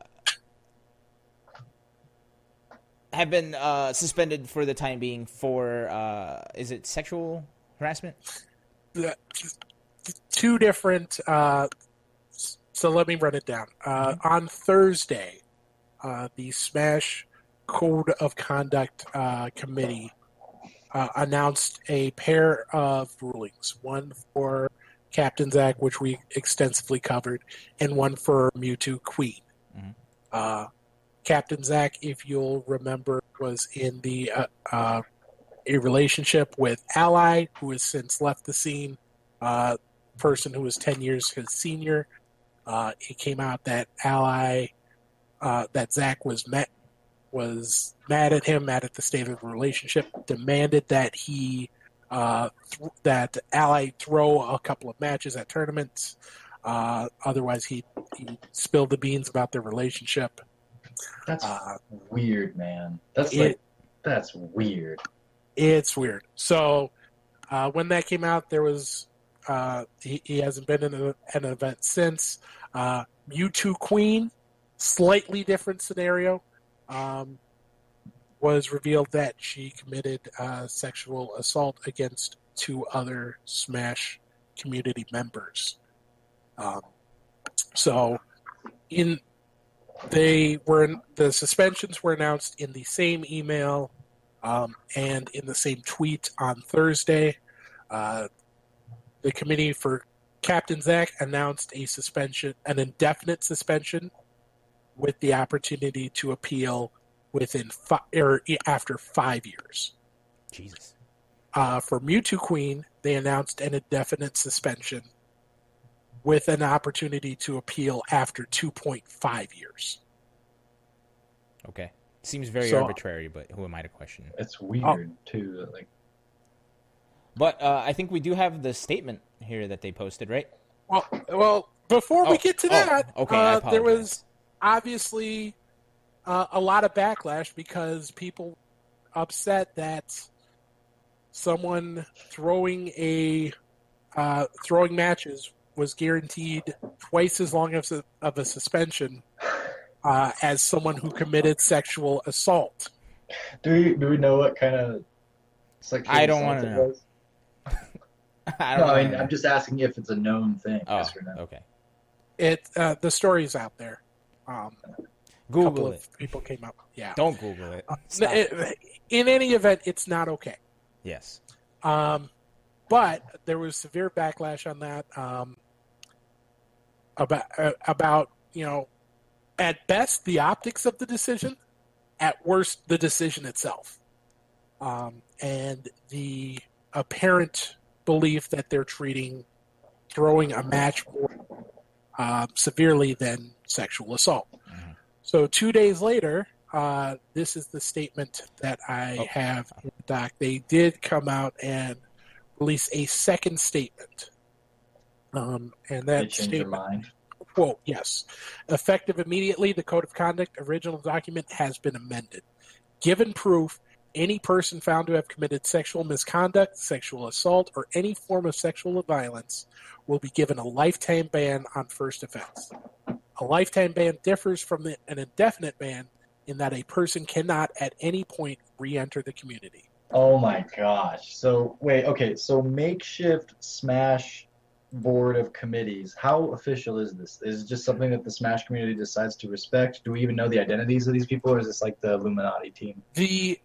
have been uh, suspended for the time being for uh, is it sexual harassment? Two different. Uh, so let me run it down. Uh, On Thursday, uh, the Smash Code of Conduct uh, Committee uh, announced a pair of rulings. One for Captain Zack, which we extensively covered, and one for Mewtwo Queen. Mhm. Uh, Captain Zack, if you'll remember, was in the uh, uh, a relationship with Ally, who has since left the scene. Uh, person who was ten years his senior, uh, it came out that Ally, uh, that Zack was met was mad at him, mad at the state of the relationship, demanded that he uh, th- that Ally throw a couple of matches at tournaments. Uh, otherwise, he he spilled the beans about their relationship. That's Uh, weird, man. That's it- like that's weird. It's weird. So uh, when that came out, there was uh, he, he hasn't been in a, an event since. Uh, Mewtwo Queen, slightly different scenario. Um, was revealed that she committed uh, sexual assault against two other Smash community members. Um, so, in they were the suspensions were announced in the same email um, and in the same tweet on Thursday. Uh, the committee for Captain Zack announced a suspension, an indefinite suspension, with the opportunity to appeal within fi- or after five years. Jesus. Uh, for Mewtwo Queen, they announced an indefinite suspension with an opportunity to appeal after 2.5 years. Okay. Seems very So- arbitrary, but who am I to question? It's weird too. that, Like But uh, I think we do have the statement here that they posted, right? Well, well, before we Oh, get to oh, that, okay, uh, there was obviously uh, a lot of backlash because people upset that someone throwing a uh, throwing matches was guaranteed twice as long of a, of a suspension uh, as someone who committed sexual assault. do we do we know what kind of sexual I don't assault wanna it know. was? (laughs) I No, don't I mean know. I'm just asking if it's a known thing. Oh, yes or no? okay. It uh, the story's out there. Um, Google it. people came up. Yeah. Don't Google it. Uh, in any event, it's not okay. yes. Um, but there was severe backlash on that um, about uh, about you know at best the optics of the decision, at worst the decision itself, um, and the apparent belief that they're treating throwing a match more uh, severely than sexual assault. Mhm. So two days later, uh, this is the statement that I Oh. have in the doc. They did come out and release a second statement. Um, and that statement, quote, yes, effective immediately, the Code of Conduct original document has been amended. Given proof, any person found to have committed sexual misconduct, sexual assault, or any form of sexual violence will be given a lifetime ban on first offense. A lifetime ban differs from the, an indefinite ban in that a person cannot at any point re-enter the community. Oh my gosh. So wait, okay, so makeshift Smash board of committees. How official is this? Is it just something that the Smash community decides to respect? Do we even know the identities of these people, or is this like the Illuminati team? the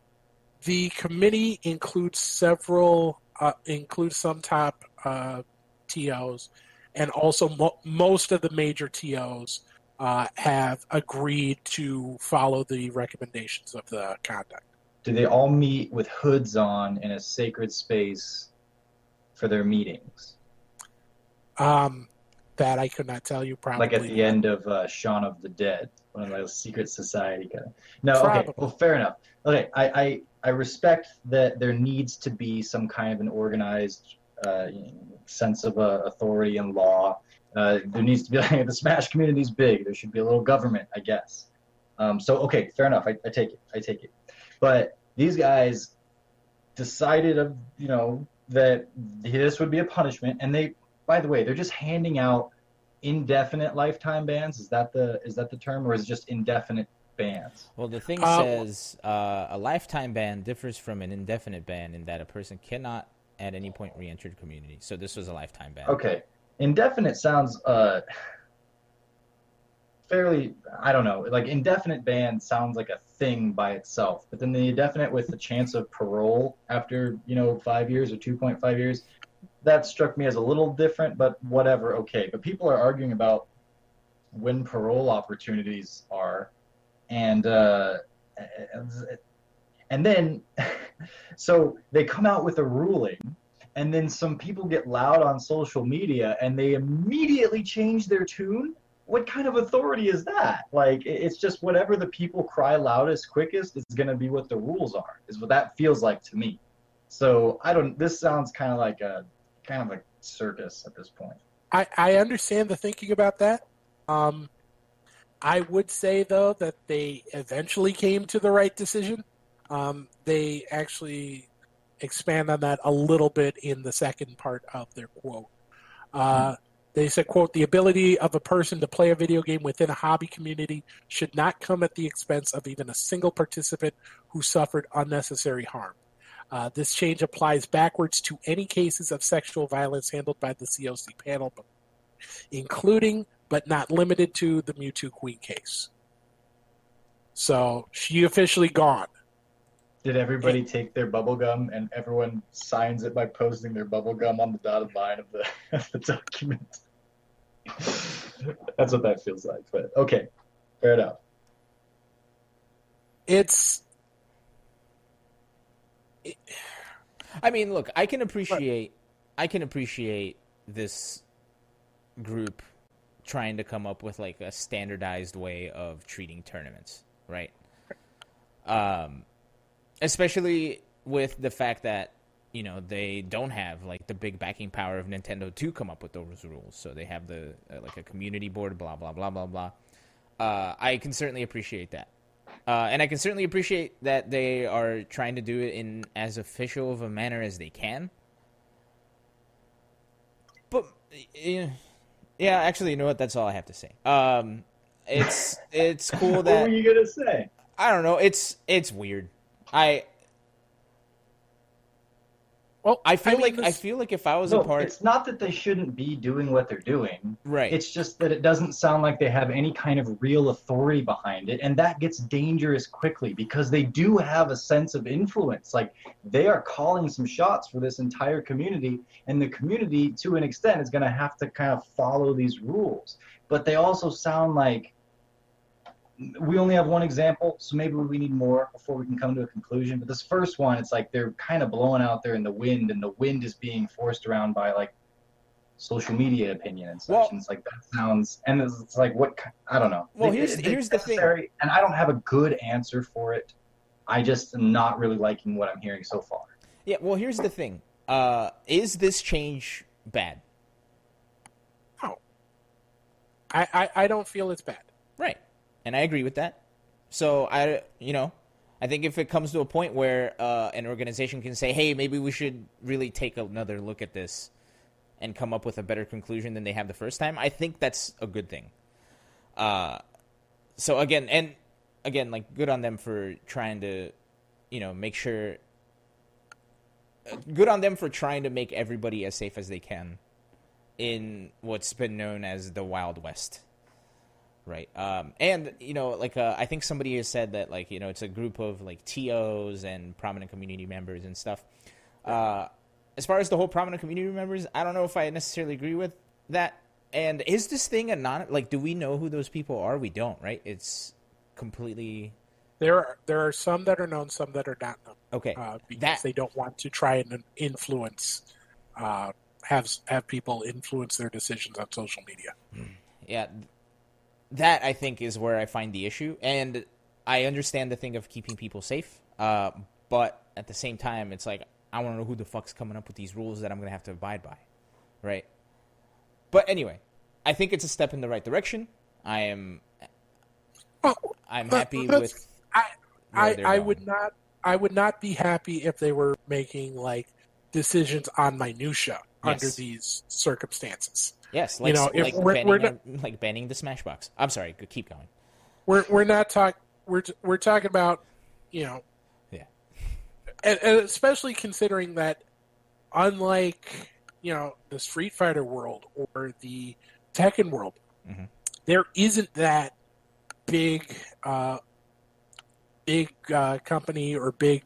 The committee includes several, uh, includes some top uh, TOs, and also mo- most of the major TOs uh, have agreed to follow the recommendations of the conduct. Do they all meet with hoods on in a sacred space for their meetings? Um, that I could not tell you. Probably Like at the end of uh, Shaun of the Dead, one of those secret society kind of. No, okay, well, fair enough. Okay, I, I I respect that there needs to be some kind of an organized uh, sense of uh, authority and law. Uh, there needs to be like (laughs) the Smash community is big. There should be a little government, I guess. Um, so okay, fair enough. I, I take it. I take it. But these guys decided of you know that this would be a punishment, and they, by the way, they're just handing out indefinite lifetime bans. Is that the is that the term, or is it just indefinite bans? Well, the thing Uh, says uh, a lifetime ban differs from an indefinite ban in that a person cannot at any point re-enter the community. So this was a lifetime ban. Okay, indefinite sounds uh fairly. I don't know. Like indefinite ban sounds like a thing by itself, but then the indefinite with the chance of parole after you know five years or two point five years, that struck me as a little different. But whatever. Okay, but people are arguing about when parole opportunities are, and uh, and then (laughs) so they come out with a ruling and then some people get loud on social media and they immediately change their tune what kind of authority is that? Like, it's just whatever the people cry loudest, quickest is going to be what the rules are. Is what that feels like to me. So I don't. This sounds kind of like a kind of a circus at this point. I, I understand the thinking about that. Um, I would say though that they eventually came to the right decision. Um, they actually expand on that a little bit in the second part of their quote. Uh, they said, "quote The ability of a person to play a video game within a hobby community should not come at the expense of even a single participant who suffered unnecessary harm. Uh, this change applies backwards to any cases of sexual violence handled by the COC panel, including but not limited to the Mewtwo Queen case. So she officially gone. Did everybody take their bubble gum and everyone signs it by posting their bubble gum on the dotted line of the, (laughs) of the document? That's what that feels like. But okay, fair enough. It's. I mean, look, I can appreciate, I can appreciate this group trying to come up with like a standardized way of treating tournaments, right? Um, especially with the fact that you know they don't have like the big backing power of Nintendo to come up with those rules. So they have the uh, like a community board, blah blah blah blah blah. Uh, I can certainly appreciate that, uh, and I can certainly appreciate that they are trying to do it in as official of a manner as they can. But yeah, yeah, actually, you know what? That's all I have to say. Um, it's it's cool (laughs) that. what were you gonna say? I don't know. It's it's weird. I well, I feel mean, like this- I feel like if I was No, a part, it's not that they shouldn't be doing what they're doing. right? It's just that it doesn't sound like they have any kind of real authority behind it, and that gets dangerous quickly because they do have a sense of influence. Like they are calling some shots for this entire community, and the community, to an extent, is going to have to kind of follow these rules. But they also sound like we only have one example, so maybe we need more before we can come to a conclusion. But this first one, it's like they're kind of blowing out there in the wind, and the wind is being forced around by like social media opinion and such. Well- and it's like that sounds, and it's, it's like what I don't know. Well, It- here's- it- here's the thing. and I don't have a good answer for it. I just am not really liking what I'm hearing so far. Yeah. Well, here's the thing. Uh, is this change bad? I, I, I don't feel it's bad. Right. And I agree with that. So I, you know, I think if it comes to a point where uh, an organization can say, "Hey, maybe we should really take another look at this and come up with a better conclusion than they have the first time," I think that's a good thing. Uh, so again, and again, like good on them for trying to, you know, make sure. uh, Good on them for trying to make everybody as safe as they can in what's been known as the Wild West. Right. Um, and you know, like uh, I think somebody has said that like you know it's a group of like TOs and prominent community members and stuff. Uh, as far as the whole prominent community members, I don't know if I necessarily agree with that. And is this thing a non like? Do we know who those people are? We don't, right? It's completely There are there are some that are known, some that are not known, okay. uh, because That- they don't want to try and influence, uh, have have people influence their decisions on social media. Yeah, th- that I think is where I find the issue, and I understand the thing of keeping people safe, uh, but at the same time, it's like I want to know who the fuck's coming up with these rules that I'm going to have to abide by, right? But anyway, I think it's a step in the right direction. I am, I'm happy with. I I, I would not I would not be happy if they were making like decisions on minutia under these circumstances. Yes, you like, know, if like, we're- banning, we're a- like banning the Smashbox. I'm sorry, keep going. We're we're not talk we're we're talking about you know Yeah. and, and especially considering that unlike you know the Street Fighter world or the Tekken world, Mhm. there isn't that big uh, big uh, company or big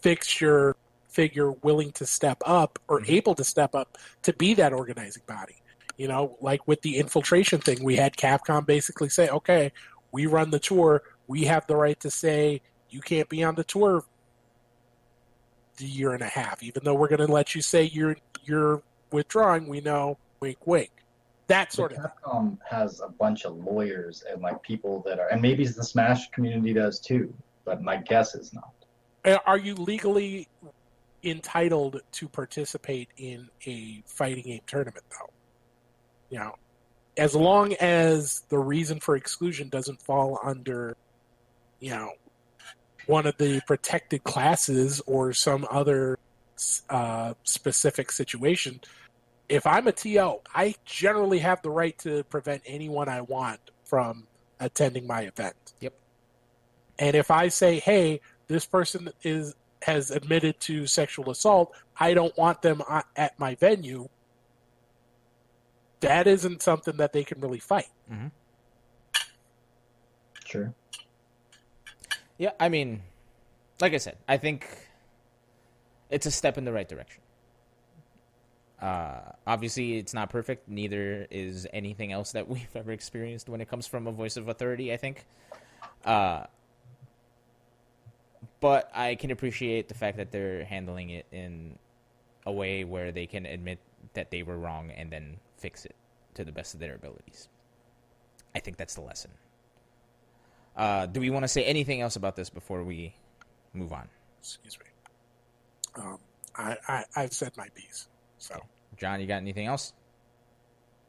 fixture figure willing to step up or Mhm. able to step up to be that organizing body. You know, like with the infiltration thing, we had Capcom basically say, "Okay, we run the tour. We have the right to say you can't be on the tour the year and a half, even though we're going to let you say you're you're withdrawing. We know, wink, wink." that sort of. Capcom has a bunch of lawyers and like people that are, and maybe the Smash community does too, but my guess is not. Uh, Are you legally entitled to participate in a fighting game tournament, though? You know, as long as the reason for exclusion doesn't fall under, you know, one of the protected classes or some other uh, specific situation. If I'm a TO, I generally have the right to prevent anyone I want from attending my event. Yep. And if I say, "Hey, this person is has admitted to sexual assault. I don't want them at my venue. That isn't something that they can really fight. Sure. Yeah, I mean, like I said, I think it's a step in the right direction. Uh, obviously, it's not perfect. Neither is anything else that (laughs) we've ever experienced when it comes from a voice of authority. I think, uh, but I can appreciate the fact that they're handling it in a way where they can admit that they were wrong and then fix it to the best of their abilities. I think that's the lesson. Uh, do we want to say anything else about this before we move on? Excuse me. Um, I, I I've said my piece. So John, you got anything else?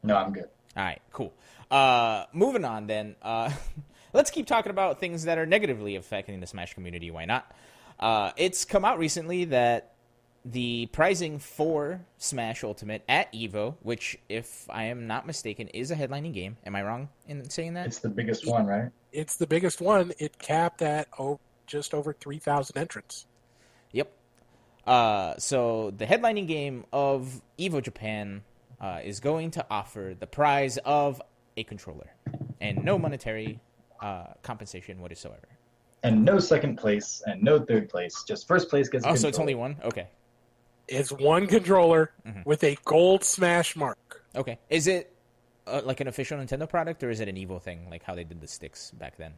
No, I'm good. All right, cool. Uh, moving on then. Uh, (laughs) let's keep talking about things that are negatively affecting the Smash community. Why not? Uh, it's come out recently that the pricing for Smash Ultimate at Evo, which, if I am not mistaken, is a headlining game. Am I wrong in saying that? It's the biggest one, right? it's the biggest one. It capped at oh, just over three thousand entrants. Yep. Uh, so the headlining game of Evo Japan uh, is going to offer the prize of a controller and no monetary uh, compensation whatsoever. And no second place and no third place. Just first place gets. a Oh, so it's only one. Okay. It's one controller Mhm. with a gold Smash mark. Okay. Is it uh, like an official Nintendo product, or is it an Evo thing, like how they did the sticks back then?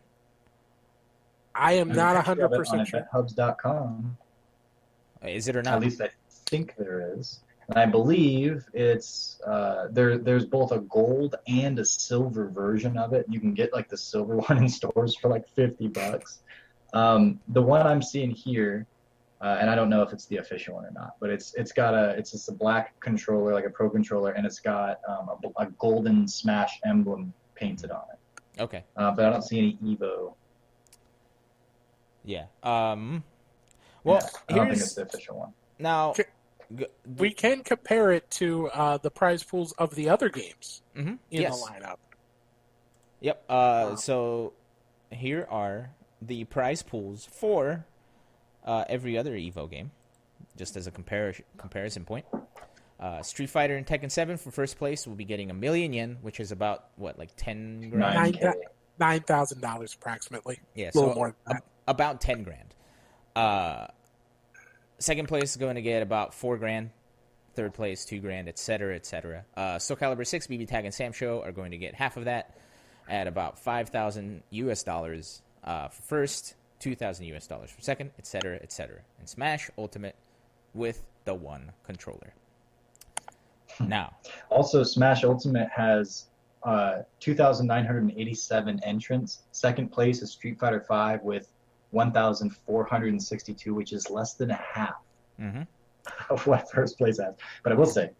I am There's not a hundred of it on percent sure. eventhubs.com. Uh, Is it or not? At least I think there is. And I believe it's uh, there. There's both a gold and a silver version of it. You can get like the silver (laughs) one in stores for like fifty bucks. Um, the one I'm seeing here, uh, and I don't know if it's the official one or not, but it's it's got a it's just a black controller, like a pro controller, and it's got um, a, a golden Smash emblem painted on it. Okay. Uh, but I don't see any Evo. Yeah. Um. Well, Yeah, I don't think it's the official one. now. Okay. g- We can compare it to uh, the prize pools of the other games mhm, in yes. the lineup. Yep. Uh, Wow. So here are the prize pools for uh, every other Evo game, just as a compar- comparison point. Uh, Street Fighter and Tekken 7 for first place will be getting a million yen, which is about what, like ten grand? Nine Nine K. Nine thousand dollars approximately. Yeah, A little so more ab- about ten grand. Uh, second place is going to get about four grand. Third place, two grand, et cetera, et cetera. Uh, Soul Calibur 6, BB Tag, and SamSho are going to get half of that at about 5,000 US dollars uh, for first, 2,000 US dollars per second, et cetera, et cetera. And Smash Ultimate with the one controller. Now, Also, Smash Ultimate has uh, 2,987 entrants. Second place is Street Fighter V with 1,462, which is less than a half mhm. of what first place has. But I will say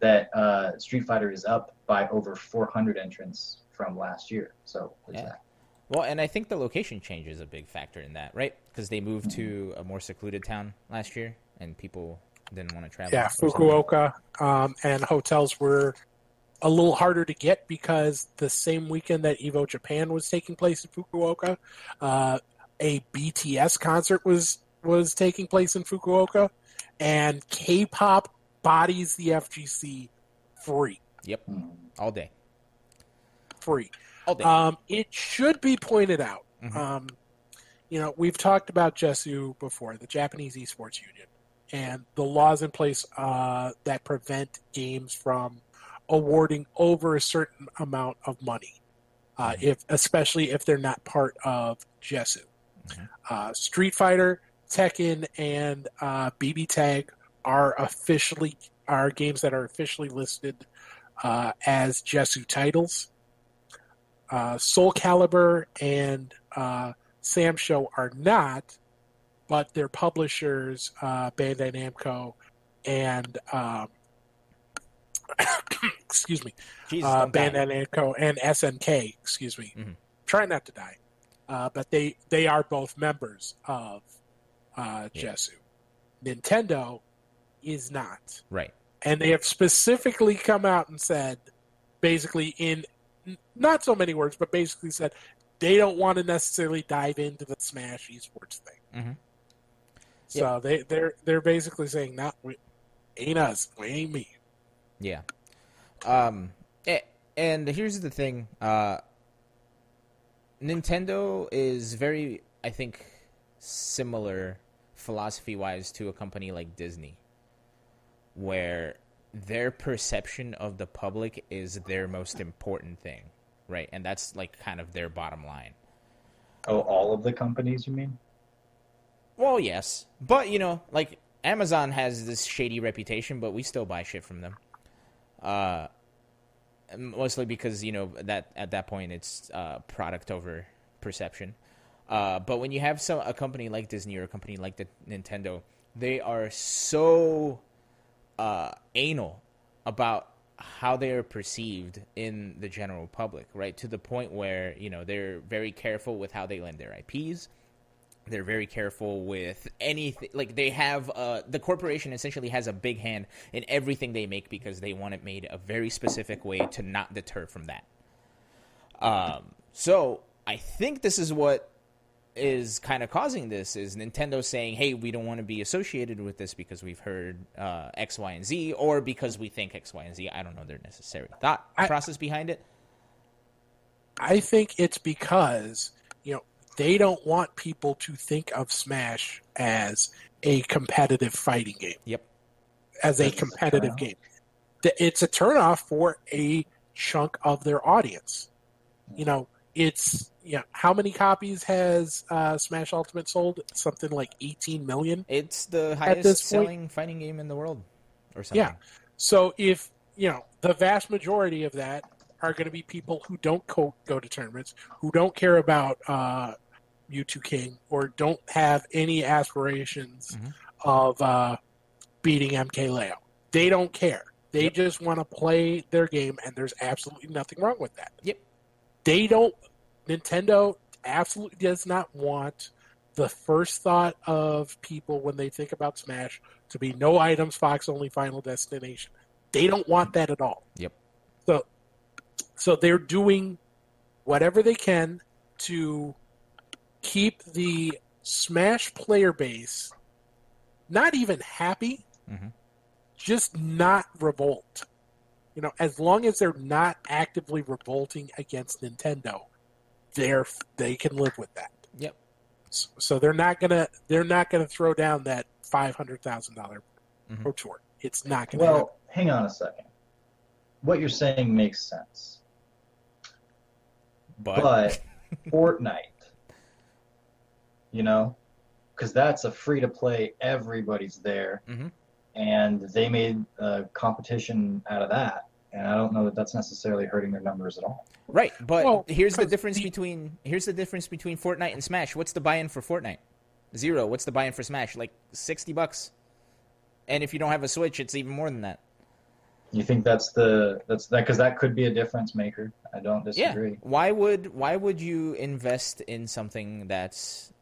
that uh, Street Fighter is up by over 400 entrants from last year. So Yeah. that. Well, and I think the location change is a big factor in that, right? Because they moved to a more secluded town last year, and people didn't want to travel. Yeah. Fukuoka um, and hotels were a little harder to get because the same weekend that Evo Japan was taking place in Fukuoka, uh, a BTS concert was was taking place in Fukuoka, and K-pop bodies the FGC free, Yep, Mhm. all day, free. Um, it should be pointed out. Mhm. Um, you know, we've talked about JESU before, the Japanese Esports Union, and the laws in place uh, that prevent games from awarding over a certain amount of money, uh, Mhm. if especially if they're not part of JESU. Mhm. Uh, Street Fighter, Tekken, and uh, BB Tag are officially are games that are officially listed uh, as JESU titles. Uh, Soul Calibur and uh, SamSho are not, but their publishers, uh, Bandai Namco and um, (coughs) excuse me, Jesus, uh. Bandai Namco and SNK. Excuse me. Mhm. Try not to die. Uh, but they they are both members of uh, Yeah. JESU. Nintendo is not, Right. and they have specifically come out and said, basically in not so many words, but basically said they don't want to necessarily dive into the Smash esports thing. Mhm. So they they're they're basically saying, "Not we, ain't us, we ain't me." Yeah. Um. And here's the thing. Uh. Nintendo is very, I think, similar philosophy-wise to a company like Disney, where their perception of the public is their most important thing, right? And that's like kind of their bottom line. Oh, all of the companies, you mean? Well, yes, but you know, like Amazon has this shady reputation, but we still buy shit from them. Uh, mostly because you know that at that point it's uh, product over perception. Uh, but when you have some a company like Disney or a company like the Nintendo, they are so uh, anal about how they are perceived in the general public, right? To the point where you know they're very careful with how they lend their IPs they're very careful with anything like they have uh the corporation essentially has a big hand in everything they make because they want it made a very specific way to not deter from that um so i think this is what is kind of causing this is nintendo saying hey we don't want to be associated with this because we've heard uh, x y and z or because we think x y and z i don't know their necessary thought I- process behind it I think it's because you know they don't want people to think of Smash as a competitive fighting game, yep as a a competitive turnoff. game. It's a turnoff for a chunk of their audience. You know, it's yeah. how many copies has uh, Smash Ultimate sold? Something like 18 million. it's the highest point- selling fighting game in the world or something Yeah. So if you know the vast majority of that are going to be people who don't co- go to tournaments, who don't care about uh, Mew2King, or don't have any aspirations Mhm. of uh, beating MK Leo. They don't care. They Yep. just want to play their game, and there's absolutely nothing wrong with that. Yep. They don't. Nintendo absolutely does not want the first thought of people when they think about Smash to be no items, Fox only, Final Destination. They don't want that at all. Yep. So, so they're doing whatever they can to keep the Smash player base not even happy, Mhm. just not revolt. You know, as long as they're not actively revolting against Nintendo, they're they can live with that. Yep. S- So they're not gonna they're not gonna throw down that five hundred thousand dollar pro tour. It's not gonna. happen. Well, hang on a second. What you're saying makes sense, but, but (laughs) Fortnite, you know, because that's a free to play. Everybody's there, Mhm. And they made a competition out of that. And I don't know that that's necessarily hurting their numbers at all. Right, but Well, here's the difference the- between here's the difference between Fortnite and Smash. What's the buy-in for Fortnite? Zero. What's the buy-in for Smash? Like sixty bucks. And if you don't have a Switch, it's even more than that. You think that's the that's that because that could be a difference maker. I don't disagree. Yeah. Why would why would you invest in something that's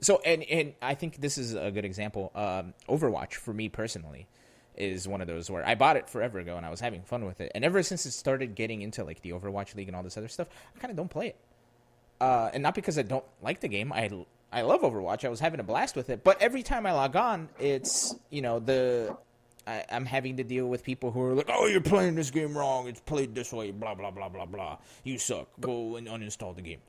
so? And and I think this is a good example. Um, Overwatch for me personally is one of those where I bought it forever ago and I was having fun with it, and ever since it started getting into like the Overwatch League and all this other stuff, I kind of don't play it. Uh, and not because I don't like the game. I I love Overwatch. I was having a blast with it, but every time I log on, it's you know the I, I'm having to deal with people who are like, "Oh, you're playing this game wrong. It's played this way. Blah blah blah blah blah. You suck. Go and uninstall the game."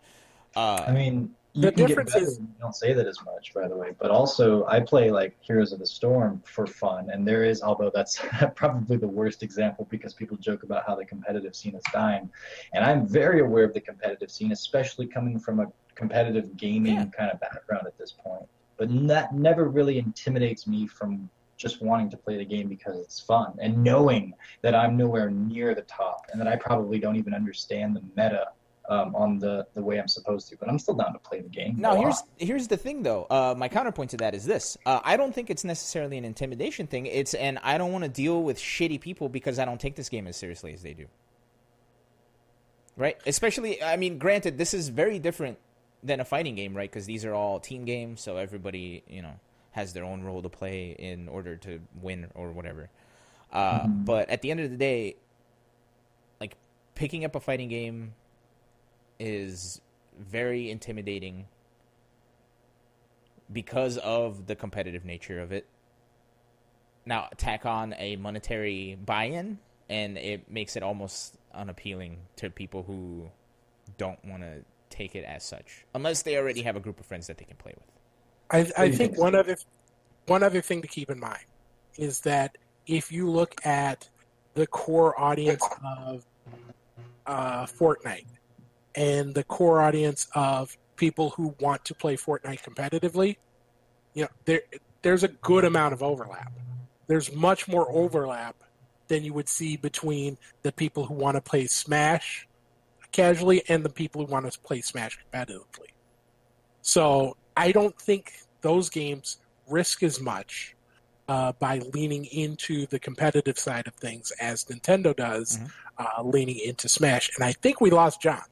Uh, I mean, you The difference is- you don't say that as much, by the way. But also, I play like Heroes of the Storm for fun, and there is, although that's (laughs) probably the worst example because people joke about how the competitive scene is dying, and I'm very aware of the competitive scene, especially coming from a competitive gaming Yeah. kind of background at this point. But that never really intimidates me from just wanting to play the game because it's fun and knowing that I'm nowhere near the top and that I probably don't even understand the meta um, on the, the way I'm supposed to. But I'm still down to play the game. Now here's here's the thing though. Uh, my counterpoint to that is this: uh, I don't think it's necessarily an intimidation thing. It's and I don't want to deal with shitty people because I don't take this game as seriously as they do. Right? Especially, I mean, granted, this is very different than a fighting game, right? Because these are all team games, so everybody, you know, has their own role to play in order to win or whatever. Uh, But at the end of the day, like picking up a fighting game is very intimidating because of the competitive nature of it. Now, tack on a monetary buy-in, and it makes it almost unappealing to people who don't want to take it as such, unless they already have a group of friends that they can play with. I, I think think, one other one other thing to keep in mind is that if you look at the core audience of uh, Fortnite and the core audience of people who want to play Fortnite competitively, you know there there's a good amount of overlap. There's much more overlap than you would see between the people who want to play Smash casually and the people who want to play Smash competitively. So I don't think those games risk as much uh, by leaning into the competitive side of things as Nintendo does, Mhm. uh, leaning into Smash. And I think we lost John.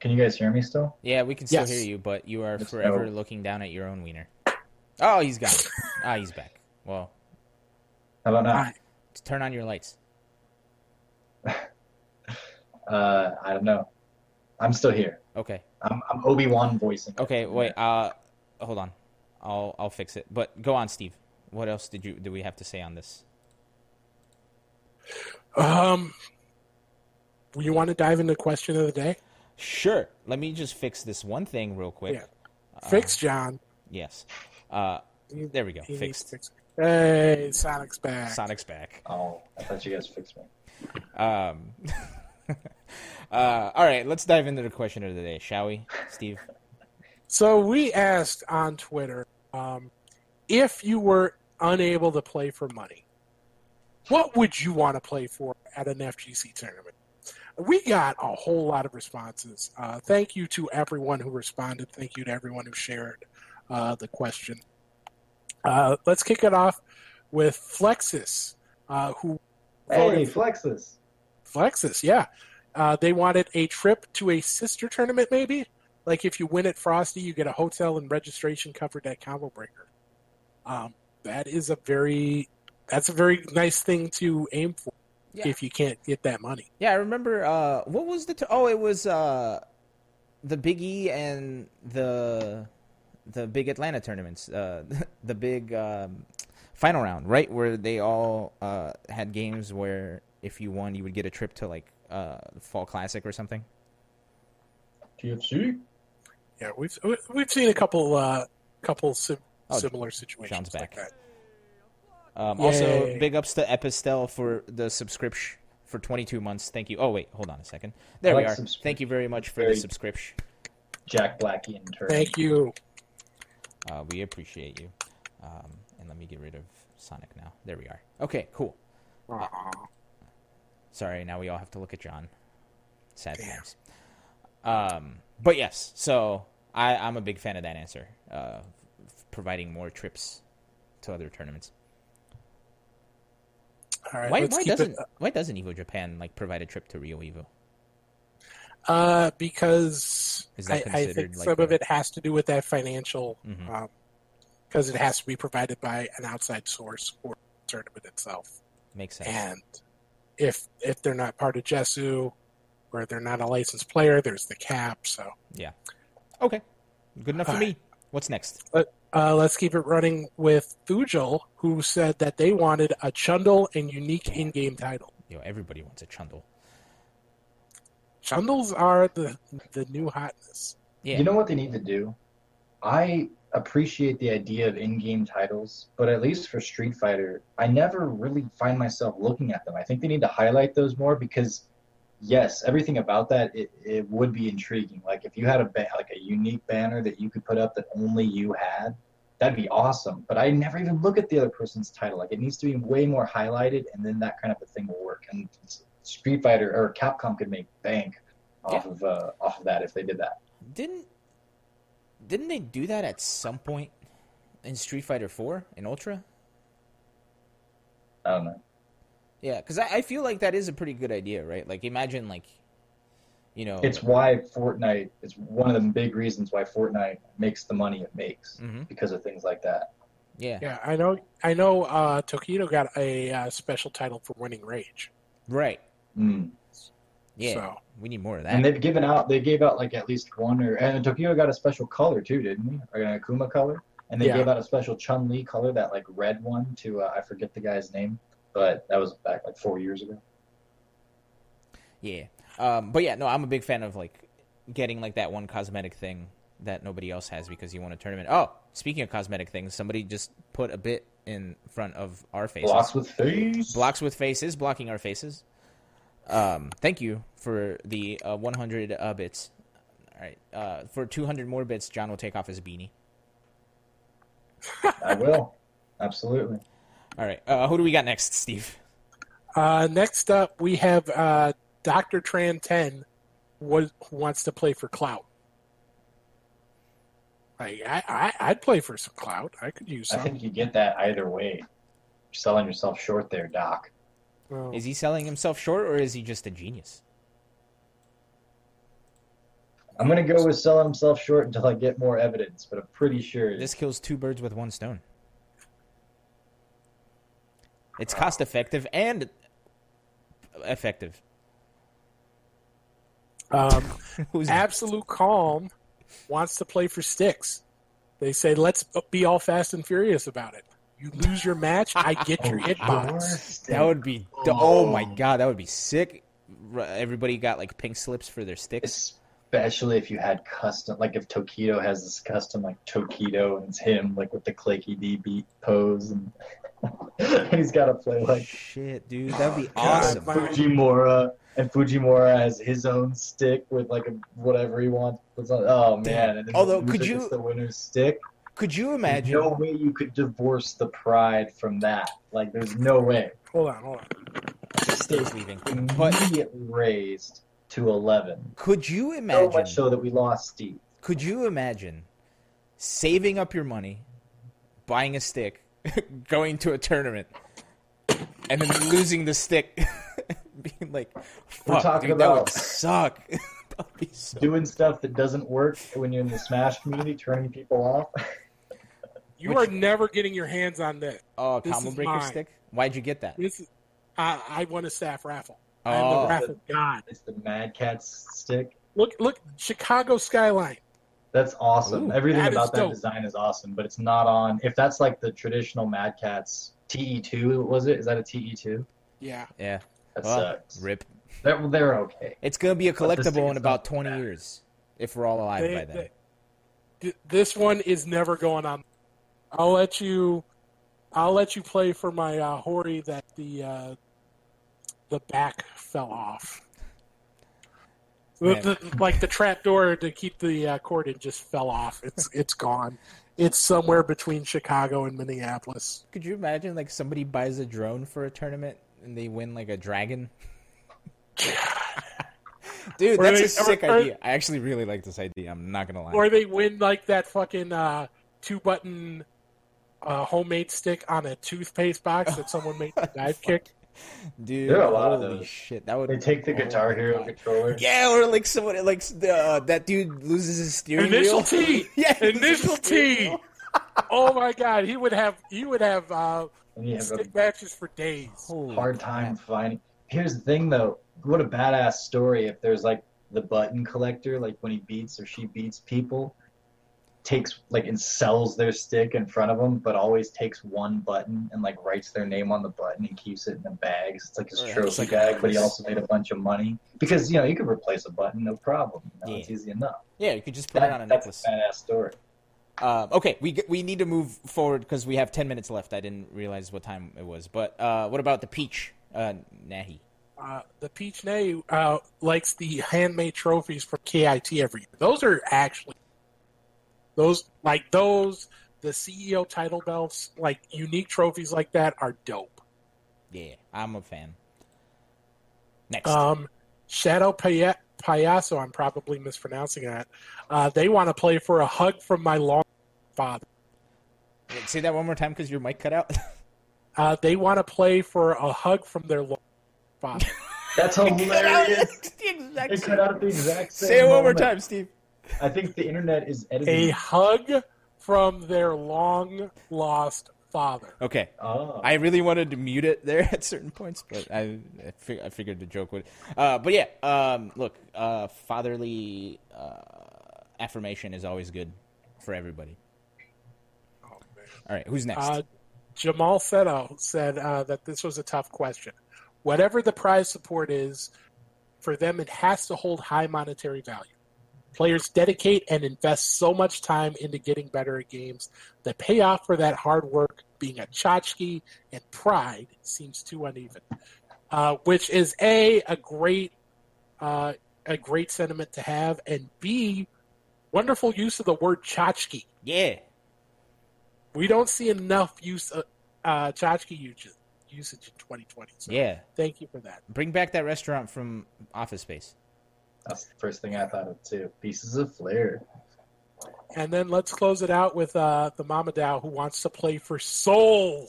Can you guys hear me still? Yeah, we can still Yes. hear you, but you are Yes, forever no. looking down at your own wiener. Oh, he's gone. (laughs) ah, he's back. Well, How about now? Hi. turn on your lights. (laughs) Uh, I don't know. I'm still here. Okay. I'm, I'm Obi Wan voicing. it. Okay, wait. Uh, hold on. I'll I'll fix it. But go on, Steve. What else did you do we have to say on this? Um, you want to dive into the question of the day? Sure. Let me just fix this one thing real quick. Yeah. Uh, Fix John. Yes. Uh, You- there we go. he Fixed. fix- Hey, Sonic's back. Sonic's back. Oh, I thought you guys fixed me. Um, (laughs) uh, all right, let's dive into the question of the day, shall we, Steve? So we asked on Twitter um, if you were unable to play for money, what would you want to play for at an FGC tournament? We got a whole lot of responses. Uh, thank you to everyone who responded. Thank you to everyone who shared uh, the question. Uh, let's kick it off with Flexus, uh, who Hey, Flexus. Flexus, yeah. Uh, they wanted a trip to a sister tournament, maybe. Like if you win at Frosty, you get a hotel and registration covered at Combo Breaker. Um, that is a very that's a very nice thing to aim for Yeah. if you can't get that money. Yeah, I remember. Uh, what was the? T- oh, it was uh, the Big E and the the big Atlanta tournaments. Uh, (laughs) the big um, final round, right, where they all uh, had games where if you won, you would get a trip to like uh, Fall Classic or something. TFC. Yeah, we've we've seen a couple uh, couple sim- Oh, similar situations John's like back. that. Um, also, big ups to Epistel for the subscription for 22 months. Thank you. Oh wait, hold on a second. There we are. subscrip- Thank you very much for Very- the subscription. Jack Blackie in turn. Thank you. Uh, we appreciate you. Um, and let me get rid of Sonic now. There we are. Okay, cool. Aw. Sorry, now we all have to look at John. Sad Damn. times. Um, but yes, so I, I'm a big fan of that answer. Uh, f- providing more trips to other tournaments. All right, why uh, why doesn't it why doesn't Evo Japan like provide a trip to Rio Evo? uh, because I, I think like some of it has to do with that financial mm-hmm. um, because it has to be provided by an outside source for the tournament itself. Makes sense. And if if they're not part of JESU or they're not a licensed player, there's the cap. So yeah, Okay, good enough for All me. What's next? Uh, let's keep it running with Thujel, who said that they wanted a Chundle and unique in-game title. Yo, everybody wants a Chundle. Chundles are the the new hotness. Yeah. You know what they need to do? I appreciate the idea of in-game titles, but at least for Street Fighter, I never really find myself looking at them. I think they need to highlight those more because, yes, everything about that it, it would be intriguing. Like if you had a ba- like a unique banner that you could put up that only you had, that'd be awesome. But I never even look at the other person's title. Like it needs to be way more highlighted, and then that kind of a thing will work. And Street Fighter or Capcom could make bank off Yeah. of uh, off of that if they did that. Didn't didn't they do that at some point in Street Fighter Four in Ultra? I don't know. Yeah, because I, I feel like that is a pretty good idea, right? Like imagine like, you know, It's why Fortnite is one of the big reasons why Fortnite makes the money it makes hmm because of things like that. yeah, Yeah, I know. I know. Uh, Tokido got a uh, special title for winning Rage. right, Mm. yeah. So We need more of that. And they've given out, they gave out like at least one or, and Tokido got a special color too, didn't he? Or an Akuma color. And they Yeah. gave out a special Chun Li color, that like red one to, uh, I forget the guy's name, but that was back like four years ago. Yeah, um, but yeah, no, I'm a big fan of like getting like that one cosmetic thing that nobody else has because you want a tournament. Oh, speaking of cosmetic things, somebody just put a bit in front of our faces. Blocks with face. blocks with faces blocking our faces. Um, thank you for the uh, 100 uh, bits. All right, uh, for 200 more bits, John will take off his beanie. I will. Absolutely. All right, uh, who do we got next, Steve? uh, next up, we have uh, Doctor Tran Ten, was, wants to play for clout. Like, I, I, I'd play for some clout. I could use I think you get that either way. You're selling yourself short there, Doc. Oh. Is he selling himself short, or is he just a genius? I'm going to go with selling himself short until I get more evidence, but I'm pretty sure. This kills two birds with one stone. It's cost effective and effective. Um, (laughs) Who's Absolute Calm wants to play for Sticks. They say, let's be all fast and furious about it. You lose your match, I get your (laughs) hitbox. that would be oh my god, that would be sick. Everybody got like pink slips for their sticks. Especially if you had custom, like if Tokido has this custom, like Tokido and it's him, like with the Claky D beat pose, and (laughs) he's got to play like Shit, dude, that'd be God, awesome. my- Fujimura, and Fujimura has his own stick with like a, whatever he wants. puts on- Oh man! And then Although, could you- the winner's stick? Could you There's imagine? no way you could divorce the pride from that. Like, there's no way. Hold on, hold on. Steve's leaving. But Immediately raised to eleven. could you So imagine? much so that we lost Steve. Could you imagine saving up your money, buying a stick, (laughs) going to a tournament, (coughs) and then losing the stick, (laughs) being like, We're "Fuck, talking dude, that would suck." (laughs) That'd be so Doing stuff that doesn't work when you're in the Smash community, turning people off. You Which- are never getting your hands on this. Oh, This combo breaker mine. stick. Why'd you get that? This is, I I won a staff raffle. I'm Oh. the raffle god. It's the Mad Catz stick. Look, look, Chicago skyline. That's awesome. Ooh, Everything that is about that dope. design is awesome, but it's not on. If that's like the traditional Mad Catz TE2, was it? Is that a TE2? Yeah, Yeah. That Well, sucks. rip. They're, they're okay. It's gonna be a But this thing collectible in about twenty bad. years, if we're all alive They- by then. they- this one is never going on. I'll let you. I'll let you play for my uh, Hori that the uh, the back fell off. The, the, like the trap door to keep the uh, cord in just fell off. It's it's gone. It's somewhere between Chicago and Minneapolis. Could you imagine like somebody buys a drone for a tournament and they win like a dragon? (laughs) Dude, that's they- a sick or- or- idea. I actually really like this idea. I'm not gonna lie. Or they win like that fucking uh, two button uh, homemade stick on a toothpaste box that (laughs) someone made the dive kick. (laughs) Dude, There are a lot of holy those. shit, that would They take the oh Guitar Hero God. controller. Yeah, or like someone like the, uh, that dude loses his steering Initial wheel. T. (laughs) yeah, Initial D. (laughs) Oh my god, he would have he would have uh, And you stick matches for days. Holy hard time crap. finding. Here's the thing, though. What a badass story if there's like the button collector, like when he beats or she beats people, takes like and sells their stick in front of them, but always takes one button and like writes their name on the button and keeps it in the bags. It's like his Right, trophy like a bag, but he also made a bunch of money because you know you could replace a button, no problem. You know, It's Yeah. easy enough. Yeah, you could just put it on a that's necklace. a badass story. Uh, okay, we we need to move forward because we have ten minutes left. I didn't realize what time it was. But uh, what about the peach, uh, Nahi? Uh, the Peach Nay uh, likes the handmade trophies from KIT every year. Those are actually those like those the CEO title belts, like unique trophies like that, are dope. Yeah, I'm a fan. Next. Um, Shadow Paya- Payaso, I'm probably mispronouncing that. Uh, they want to play for a hug from my long father. Wait, say that one more time because your mic cut out. (laughs) Uh, they want to play for a hug from their long father. That's (laughs) hilarious. (laughs) the exact It same. got out the exact same Say it one more time, Steve. I think the internet is editing. a hug from their long lost father. Okay. Oh. I really wanted to mute it there (laughs) at certain points, but I I, fig- I figured the joke would. Uh, but yeah, um, look, uh, fatherly uh, affirmation is always good for everybody. Oh. All right, who's next? Uh, Jamal Seto said uh, that this was a tough question. Whatever the prize support is, for them it has to hold high monetary value. Players dedicate and invest so much time into getting better at games. The payoff for that hard work, being a tchotchke and pride, seems too uneven. Uh, which is a a great uh, a great sentiment to have, and b wonderful use of the word tchotchke yeah, we don't see enough use of uh, tchotchke usage, usage in 2020. So yeah. thank you for that. Bring back that restaurant from Office Space. That's the first thing I thought of too. Pieces of flair. And then let's close it out with uh, the Mama Dow who wants to play for Soul.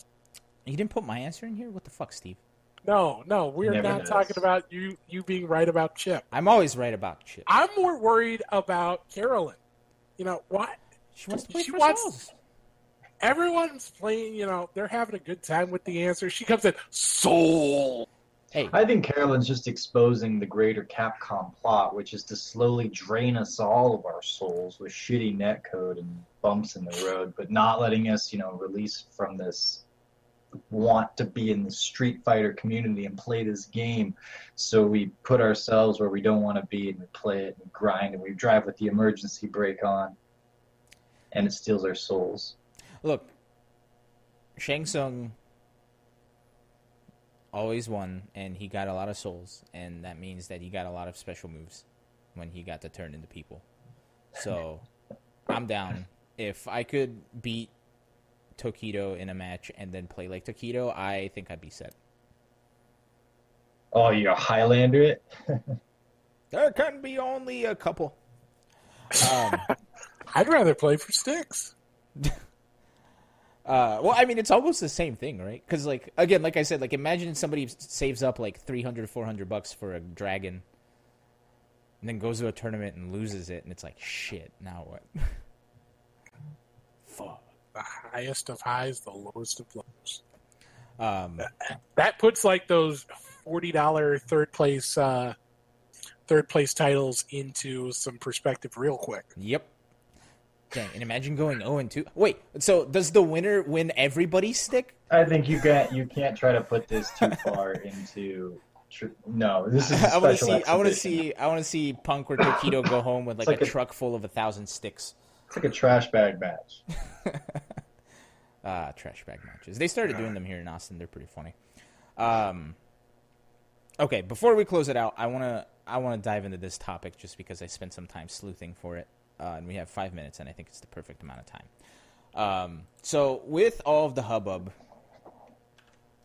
You didn't put my answer in here. What the fuck, Steve? No, no, we're Never not does. talking about you you being right about Chip. I'm always right about Chip. I'm more worried about Carolyn. You know what? She wants to play She for wants- Souls. Everyone's playing. You know they're having a good time with the answer. She comes in Soul. Hey, I think Carolyn's just exposing the greater Capcom plot, which is to slowly drain us all of our souls with shitty netcode and bumps in the road, but not letting us, you know, release from this want to be in the Street Fighter community and play this game. So we put ourselves where we don't want to be and we play it and grind and we drive with the emergency brake on and it steals our souls. look, Shang Tsung always won, and he got a lot of souls, and that means that he got a lot of special moves when he got to turn into people. So, (laughs) I'm down. If I could beat Tokido in a match and then play like Tokido, I think I'd be set. Oh, you're a Highlander it? (laughs) There can be only a couple. Um, (laughs) I'd rather play for Sticks. Uh, well, I mean, it's almost the same thing, right? Because, like, again, like I said, like, imagine somebody saves up like 300, 400 bucks for a dragon, and then goes to a tournament and loses it, and it's like, shit, now what? (laughs) Fuck. The highest of highs, the lowest of lows. Um, that puts like those forty dollar third place uh, third place titles into some perspective real quick. yep. Dang, and imagine going 0 and 2. Wait, so does the winner win everybody's stick? I think you can't you can't try to put this too far into. Tr- no, this is. (laughs) I I want to see. I want to see. I want to see Punk or Tokido go home with like, like a, a- truck full of a thousand sticks. It's like a trash bag match. uh, (laughs) trash bag matches. They started doing them here in Austin. They're pretty funny. Um, okay, before we close it out, I wanna I wanna dive into this topic just because I spent some time sleuthing for it, uh, and we have five minutes, and I think it's the perfect amount of time. Um, so with all of the hubbub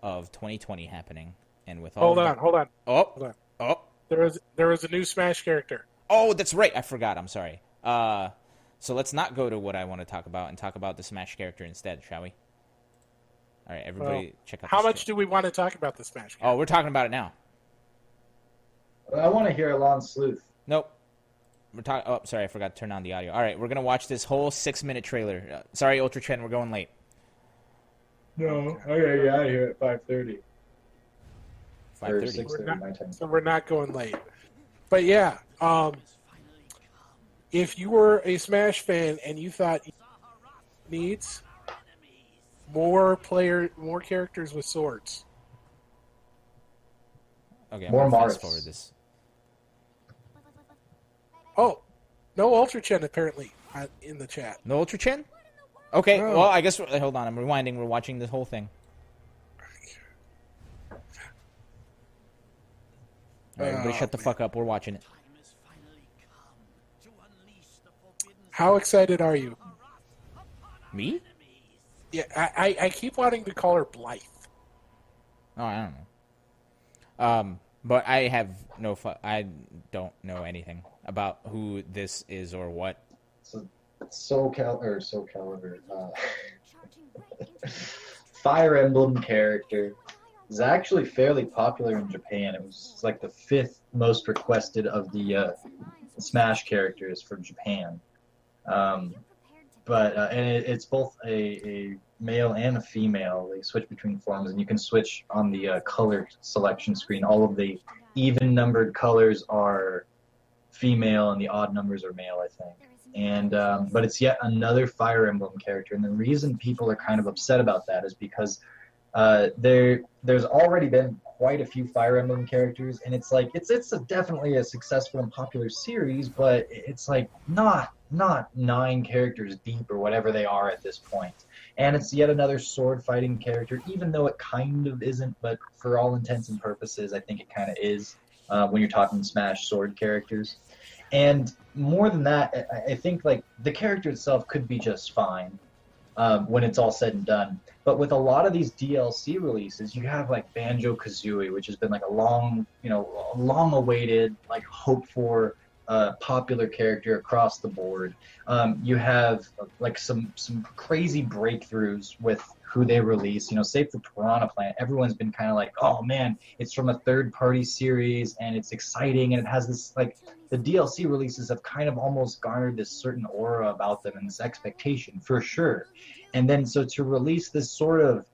of 2020 happening, and with all Hold of on, the- hold on, oh hold on. oh There was there was a new Smash character. oh that's right, I forgot. I'm sorry. Uh, so let's not go to what I want to talk about and talk about the Smash character instead, shall we? All right, everybody, check out. How much shit. do we want to talk about the Smash? Character? Oh, we're talking about it now. I want to hear Alon Sleuth. Nope. We're talking. Oh, sorry, I forgot to turn on the audio. All right, we're gonna watch this whole six-minute trailer. Uh, sorry, Ultra Chen, we're going late. No, I gotta get out of here at five thirty. Five thirty. six thirty We're not- so we're not going late. But yeah, um, if you were a Smash fan and you thought needs more player, more characters with swords, Okay, I'm More gonna Mars. fast forward this. Oh, no Ultra Chen apparently uh, in the chat. No Ultra Chen. Okay, No. well, I guess. uh, Hold on, I'm rewinding. We're watching this whole thing. All right, everybody, Oh, shut the man. fuck up. We're watching it. How excited are you? Me? Yeah, I, I, I keep wanting to call her Blythe. Oh, I don't know. Um, but I have no. Fu- I don't know anything about who this is or what. So, SoCal or SoCal or uh, (laughs) Fire Emblem character is actually fairly popular in Japan. It was like the fifth most requested of the uh, Smash characters for Japan. Um, but uh, and it, it's both a, a male and a female. They switch between forms, and you can switch on the uh, color selection screen. All of the even numbered colors are female, and the odd numbers are male. I think and um, but it's yet another Fire Emblem character, and the reason people are kind of upset about that is because uh, there there's already been quite a few Fire Emblem characters, and it's like it's it's a, definitely a successful and popular series, but it's like not not nine characters deep or whatever they are at this point. And it's yet another sword fighting character, even though it kind of isn't, but for all intents and purposes, I think it kind of is uh, when you're talking Smash sword characters. And more than that, I, think like the character itself could be just fine um, when it's all said and done. But with a lot of these DLC releases, you have like Banjo Kazooie, which has been like a long, you know, long awaited, like hoped for uh, popular character across the board. Um, you have like some some crazy breakthroughs with who they release. You know, save for Piranha Plant. Everyone's been kind of like, oh man, it's from a third party series and it's exciting and it has this like the DLC releases have kind of almost garnered this certain aura about them and this expectation for sure. And then so to release this sort of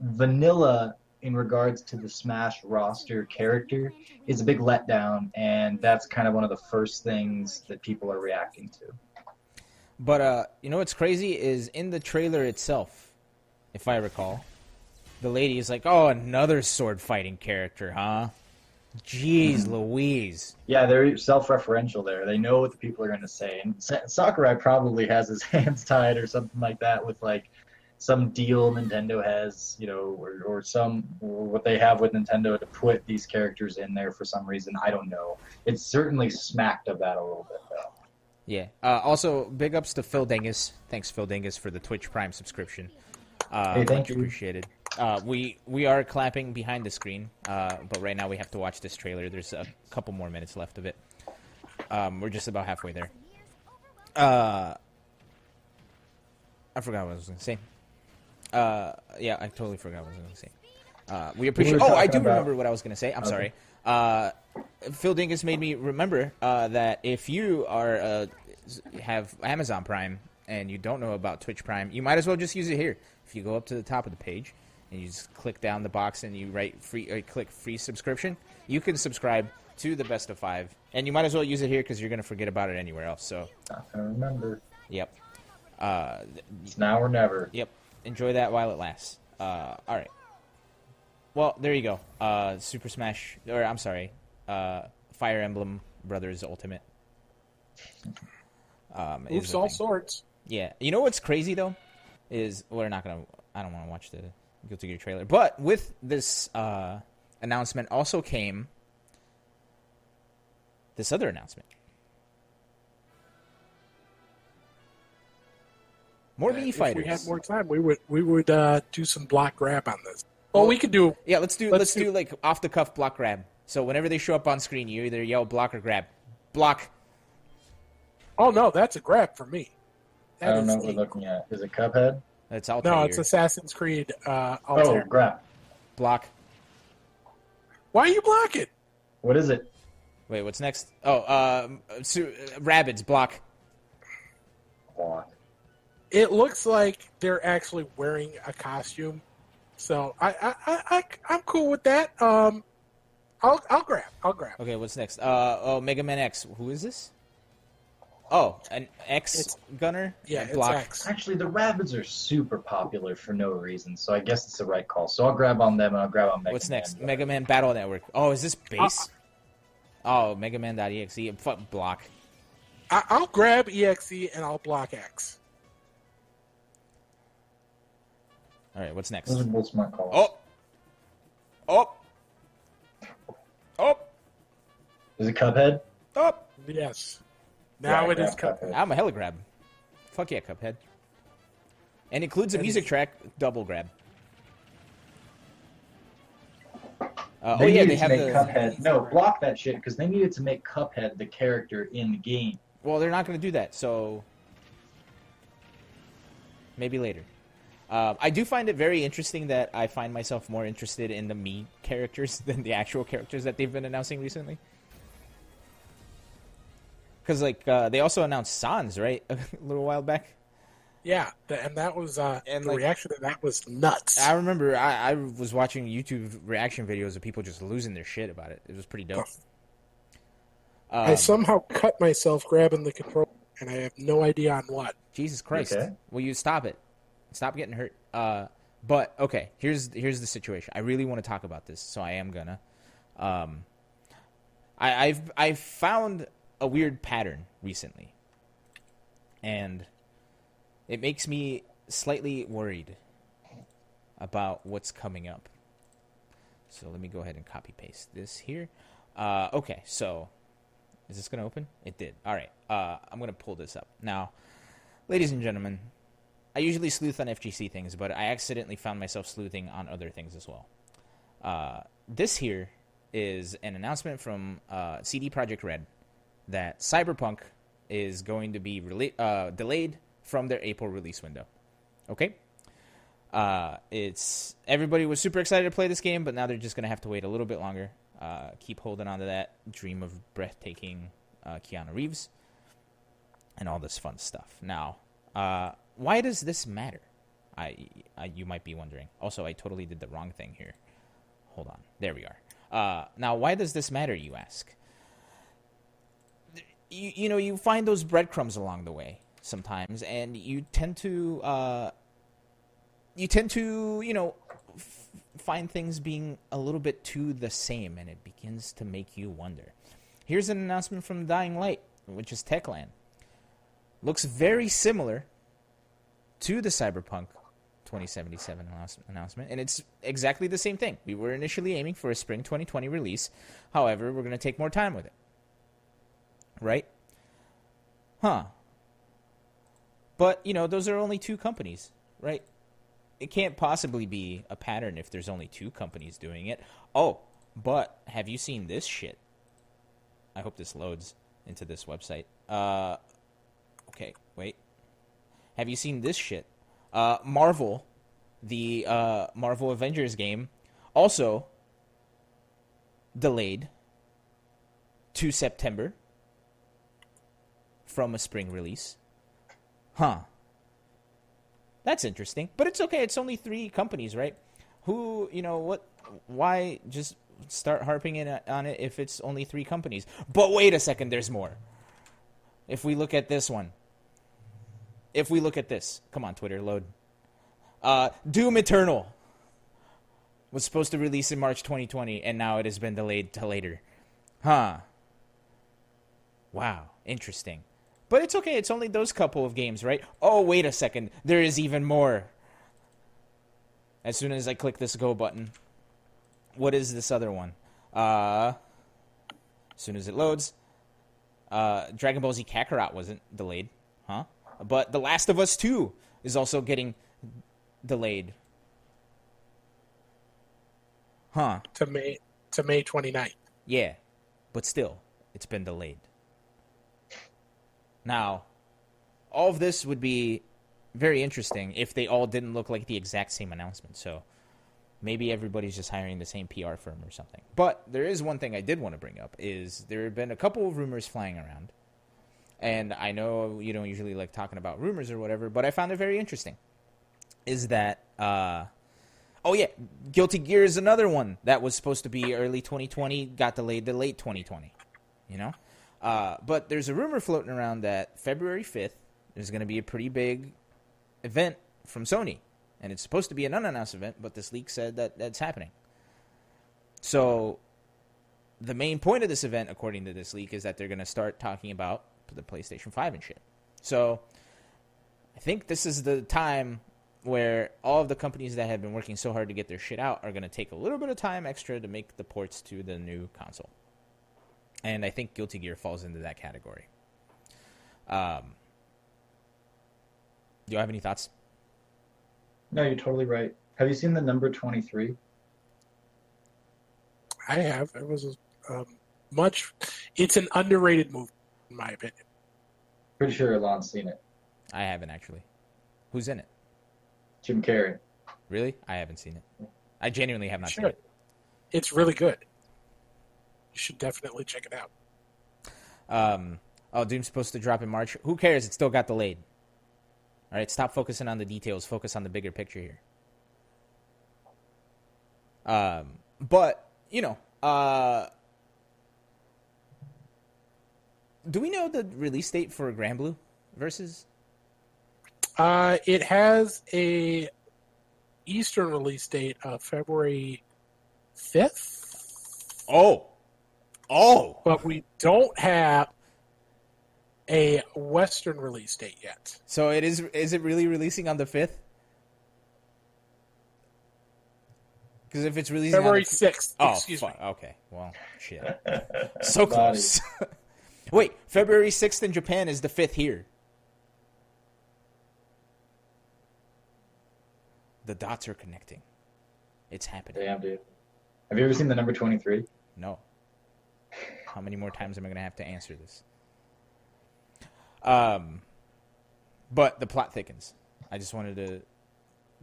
vanilla in regards to the Smash roster character is a big letdown, and that's kind of one of the first things that people are reacting to. But uh, you know what's crazy is in the trailer itself, if I recall, the lady is like, "Oh, another sword fighting character, huh?" Jeez, Louise. Yeah, they're self-referential there. They know what the people are going to say, and Sakurai probably has his (laughs) hands tied or something like that with like some deal Nintendo has, you know, or, or some or what they have with Nintendo to put these characters in there for some reason. I don't know. It's certainly smacked of that a little bit though. Yeah. Uh, also, big ups to Phil Dingus. Thanks, Phil Dingus, for the Twitch Prime subscription. Uh, Hey, thank much you. appreciated. Uh, we we are clapping behind the screen, uh, but right now we have to watch this trailer. There's a couple more minutes left of it. Um, we're just about halfway there. Uh, I forgot what I was going to say. Uh, yeah, I totally forgot what I was going to say. Uh, we appreciate. were Oh, I do about- remember what I was going to say. I'm Okay. sorry. Uh, Phil Dingus made me remember uh, that if you are uh, have Amazon Prime and you don't know about Twitch Prime, you might as well just use it here. If you go up to the top of the page and you just click down the box and you write free, uh, click free subscription, you can subscribe to the best of five, and you might as well use it here because you're going to forget about it anywhere else. So, Not gonna remember. yep, uh, It's now or never. Yep. Enjoy that while it lasts. Uh, all right. Well, there you go. Uh, Super Smash, or I'm sorry, uh, Fire Emblem Brothers Ultimate. Um, is Oops, all thing. sorts. Yeah. You know what's crazy though, is we're not gonna. I don't want to watch the Guilty Gear trailer, but with this uh, announcement also came this other announcement. More Mii if fighters. we had more time, we would we would uh, do some block grab on this. Well, we could do. Yeah, let's do Let's let's, do, do- like off the cuff block grab. So whenever they show up on screen, you either yell block or grab. Block. Oh no, that's a grab for me. I don't know what we're looking at. Is it Cuphead? That's all. No, it's Assassin's Creed uh, Oh, Altair. grab. block. Why are you blocking? What is it? Wait, what's next? Oh, uh, su- uh, Rabbids block. Block. It looks like they're actually wearing a costume, so I I, I, I I'm cool with that. Um, I'll I'll grab. I'll grab. Okay, what's next? Uh, oh, Mega Man X. Who is this? Oh, an X It's- gunner. Yeah, And it's block. X. Actually, the Rabbids are super popular for no reason, so I guess it's the right call. So I'll grab on them and I'll grab on Mega What's Man. next? Mega Man Battle Network. Oh, is this uh, base? oh, Mega Man.exe. Fuck block. I, I'll grab exe and I'll block X. All right, what's next? Those are both smart calls. Oh, oh, oh, Is it Cuphead? oh. Yes. Now Yeah, it is grab Cuphead. I'm a hella grab. Fuck yeah, Cuphead. and includes a music is- track double grab. Uh, They oh yeah, needed they to have make the. Cuphead. No, block that shit because they needed to make Cuphead the character in the game. Well, they're not going to do that, so maybe later. Um, I do find it very interesting that I find myself more interested in the me characters (laughs) than the actual characters that they've been announcing recently. Because like uh, they also announced Sans right (laughs) a little while back. Yeah, th- and that was uh, And, the like- reaction to that was nuts. I remember I, I was watching YouTube reaction videos of people just losing their shit about it. It was pretty dope. I Um, somehow cut myself grabbing the controller, and I have no idea on what. Jesus Christ! Okay. Will you stop it? Stop getting hurt. Uh, but okay, here's here's the situation. I really want to talk about this, so I am gonna. Um, I, I've I've found a weird pattern recently, and it makes me slightly worried about what's coming up. So let me go ahead and copy paste this here. Uh, okay, so is this gonna open? It did. All right. Uh, I'm gonna pull this up now, ladies and gentlemen. I usually sleuth on FGC things, but I accidentally found myself sleuthing on other things as well. Uh, this here is an announcement from uh, CD Projekt Red that Cyberpunk is going to be rela- uh, delayed from their April release window. Okay. Uh, it's everybody was super excited to play this game, but now they're just gonna have to wait a little bit longer. Uh, keep holding on to that dream of breathtaking uh, Keanu Reeves and all this fun stuff. Now, uh, why does this matter? I, I you might be wondering. Also, I totally did the wrong thing here. Hold on. There we are. Uh, now, why does this matter? You ask. You you know you find those breadcrumbs along the way sometimes, and you tend to uh, you tend to you know f- find things being a little bit too the same, and it begins to make you wonder. Here's an announcement from Dying Light, which is Techland. Looks very similar to the Cyberpunk 2077 announcement, and it's exactly the same thing. We were initially aiming for a spring 2020 release. However, we're going to take more time with it. Right? Huh. But, you know, those are only two companies, right? It can't possibly be a pattern if there's only two companies doing it. Oh, but have you seen this shit? I hope this loads into this website. Uh, okay, wait. Have you seen this shit? Uh, Marvel, the uh, Marvel Avengers game, also delayed to September from a spring release. Huh. That's interesting. But it's okay. It's only three companies, right? Who, you know, what, why just start harping in on it if it's only three companies? But wait a second, there's more. If we look at this one, if we look at this, come on, Twitter, load. Uh, Doom Eternal was supposed to release in March 2020, and now it has been delayed to later. Huh. Wow, interesting. But it's okay. It's only those couple of games, right? Oh, wait a second. There is even more. As soon as I click this go button, what is this other one? Uh, as soon as it loads, uh, Dragon Ball Z Kakarot wasn't delayed, huh? But The Last of Us 2 is also getting delayed. Huh. to May to May 29th. Yeah, but still, it's been delayed. Now, all of this would be very interesting if they all didn't look like the exact same announcement. So maybe everybody's just hiring the same PR firm or something. But there is one thing I did want to bring up is there have been a couple of rumors flying around. And I know you don't usually like talking about rumors or whatever, but I found it very interesting. Is that uh Oh yeah, Guilty Gear is another one that was supposed to be early 2020, got delayed to late 2020. You know, uh, but there's a rumor floating around that February 5th there's going to be a pretty big event from Sony, and it's supposed to be an unannounced event, but this leak said that that's happening. So, the main point of this event, according to this leak, is that they're going to start talking about the PlayStation 5 and shit. So, I think this is the time where all of the companies that have been working so hard to get their shit out are going to take a little bit of time extra to make the ports to the new console. And I think Guilty Gear falls into that category. Um, do you have any thoughts? No, you're totally right. Have you seen the number 23? I have. It was um, much. It's an underrated movie, in my opinion. Pretty sure Alon's seen it. I haven't actually. Who's in it? Jim Carrey. Really? I haven't seen it. I genuinely have not seen it. It's really good. You should definitely check it out. Um, oh, Doom's supposed to drop in March. Who cares? It still got delayed. All right, stop focusing on the details. Focus on the bigger picture here. Um, but you know, uh, do we know the release date for Granblue versus? Uh, it has a Eastern release date of February fifth, Oh, oh, but we don't have a Western release date yet. so it is. Is it really releasing on the fifth? Because if it's releasing February sixth. oh, excuse fuck. me. Okay, well, shit. (laughs) So close. (laughs) Wait, February 6th in Japan is the 5th here. The dots are connecting. It's happening. Damn, dude. Have you ever seen the number 23? No. How many more times am I going to have to answer this? Um, but the plot thickens. I just wanted to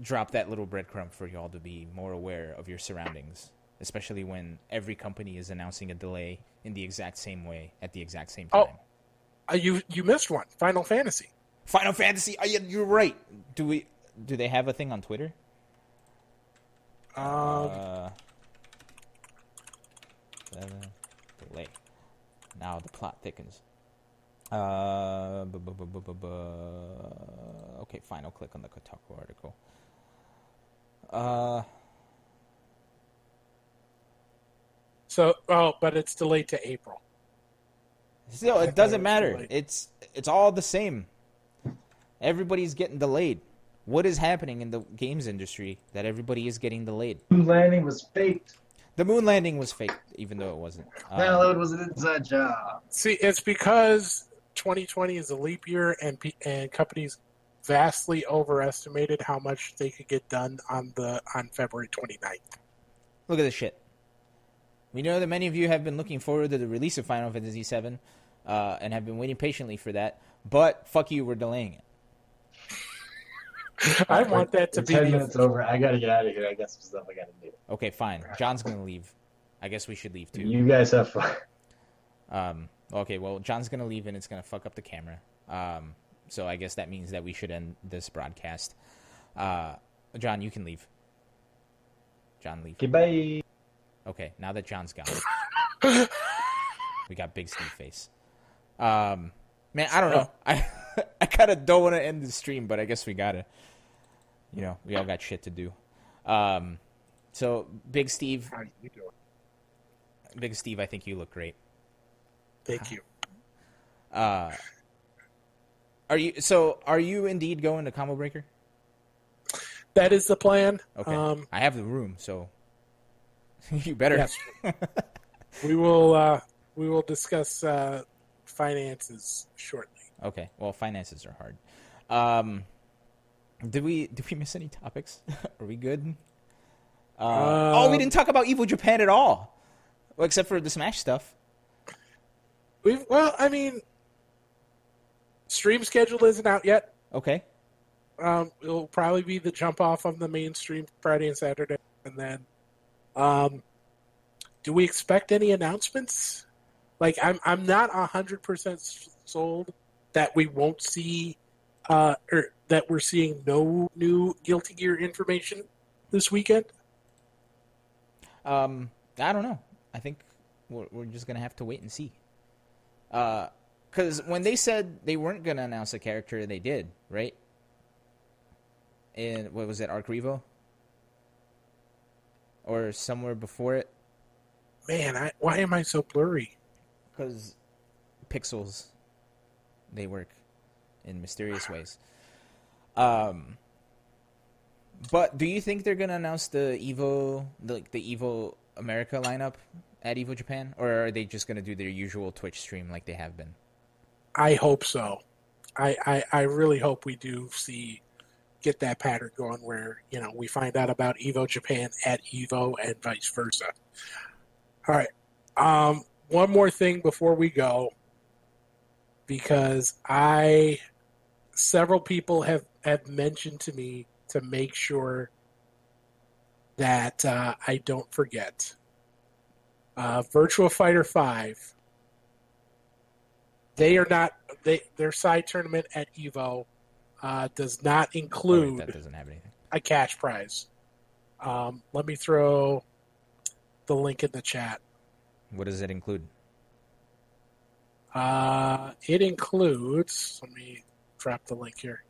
drop that little breadcrumb for y'all to be more aware of your surroundings, especially when every company is announcing a delay in the exact same way at the exact same time. Oh. Uh, you you missed one. Final Fantasy. Final Fantasy. Oh, yeah, you're right. Do we? Do they have a thing on Twitter? Um, Uh, seven, delay. Now the plot thickens. Uh, bu- bu- bu- bu- bu- bu- okay, final click on the Kotaku article. Uh, so oh, but it's delayed to April. still, it doesn't matter. delayed. It's it's all the same. Everybody's getting delayed. What is happening in the games industry that everybody is getting delayed? Moon landing was faked. The moon landing was fake, even though it wasn't. Um, Well, it was an inside job. See, it's because 2020 is a leap year, and and companies vastly overestimated how much they could get done on the on February 29th. Look at this shit. We know that many of you have been looking forward to the release of Final Fantasy VII, uh, and have been waiting patiently for that. But fuck you, we're delaying it. I want that to be ten the, minutes over. I gotta get out of here. I got some stuff I gotta do. Okay, fine. John's gonna leave. I guess we should leave too. You guys have fun. Um, okay, well, John's gonna leave, and it's gonna fuck up the camera. Um, so I guess that means that we should end this broadcast. Uh, John, you can leave. John, leave. Okay. Okay, now that John's gone, (laughs) we got Big Steve face. Um, man, I don't know. (laughs) I I kind of don't want to end the stream, but I guess we gotta. You know, we all got shit to do. Um, so Big Steve, How you doing? Big Steve, I think you look great. Thank you. Uh, are you so? Are you indeed going to Combo Breaker? That is the plan. Okay, Um, I have the room, so (laughs) you better. yes, (laughs) we will. Uh, we will discuss uh, finances shortly. Okay. Well, finances are hard. Um, did we did we miss any topics? (laughs) are we good? Uh, oh, we didn't talk about Evo Japan at all, well, except for the Smash stuff. We've, well, I mean, stream schedule isn't out yet. Okay. Um, it'll probably be the jump off of the mainstream Friday and Saturday, and then, um, do we expect any announcements? Like, I'm I'm not hundred percent sold that we won't see, uh, or that we're seeing no new Guilty Gear information this weekend. Um, I don't know. I think we're, we're just gonna have to wait and see. Uh, because when they said they weren't gonna announce a character, they did, right? In what was it, Arc Revo? Or somewhere before it? Man, I, why am I so blurry? Because pixels, they work in mysterious ways. Um, but do you think they're gonna announce the Evo, the, like the Evo America lineup at Evo Japan, or are they just gonna do their usual Twitch stream like they have been? I hope so. I, I, I really hope we do see get that pattern going where you know we find out about Evo Japan at Evo and vice versa. All right, um, one more thing before we go, because I several people have have mentioned to me to make sure that uh, I don't forget. Uh, Virtua Fighter Five. They are not they their side tournament at Evo uh, does not Oh, wait, include that doesn't have anything. a cash prize. Um, let me throw the link in the chat. What does it include? Uh, it includes. Let me drop the link here.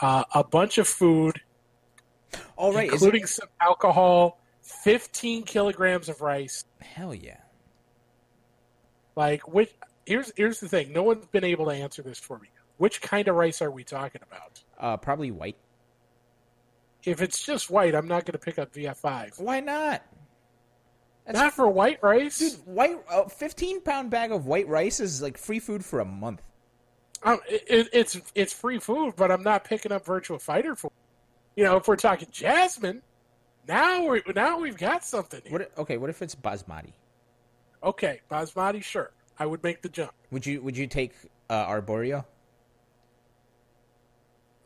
Uh, a bunch of food, all right, including some alcohol, fifteen kilograms of rice. hell yeah. Like, which? Here's here's the thing. No one's been able to answer this for me. Which kind of rice are we talking about? Uh, probably white. If it's just white, I'm not going to pick up VF5. Why not? That's Not for white rice. Dude, white a 15 pound bag of white rice is like free food for a month. Um, it, it's it's free food, but I'm not picking up Virtua Fighter for. You know, if we're talking Jasmine, now we now we've got something. Here. What? Okay, what if it's basmati? Okay, Basmati, sure, I would make the jump. Would you Would you take uh, arborio?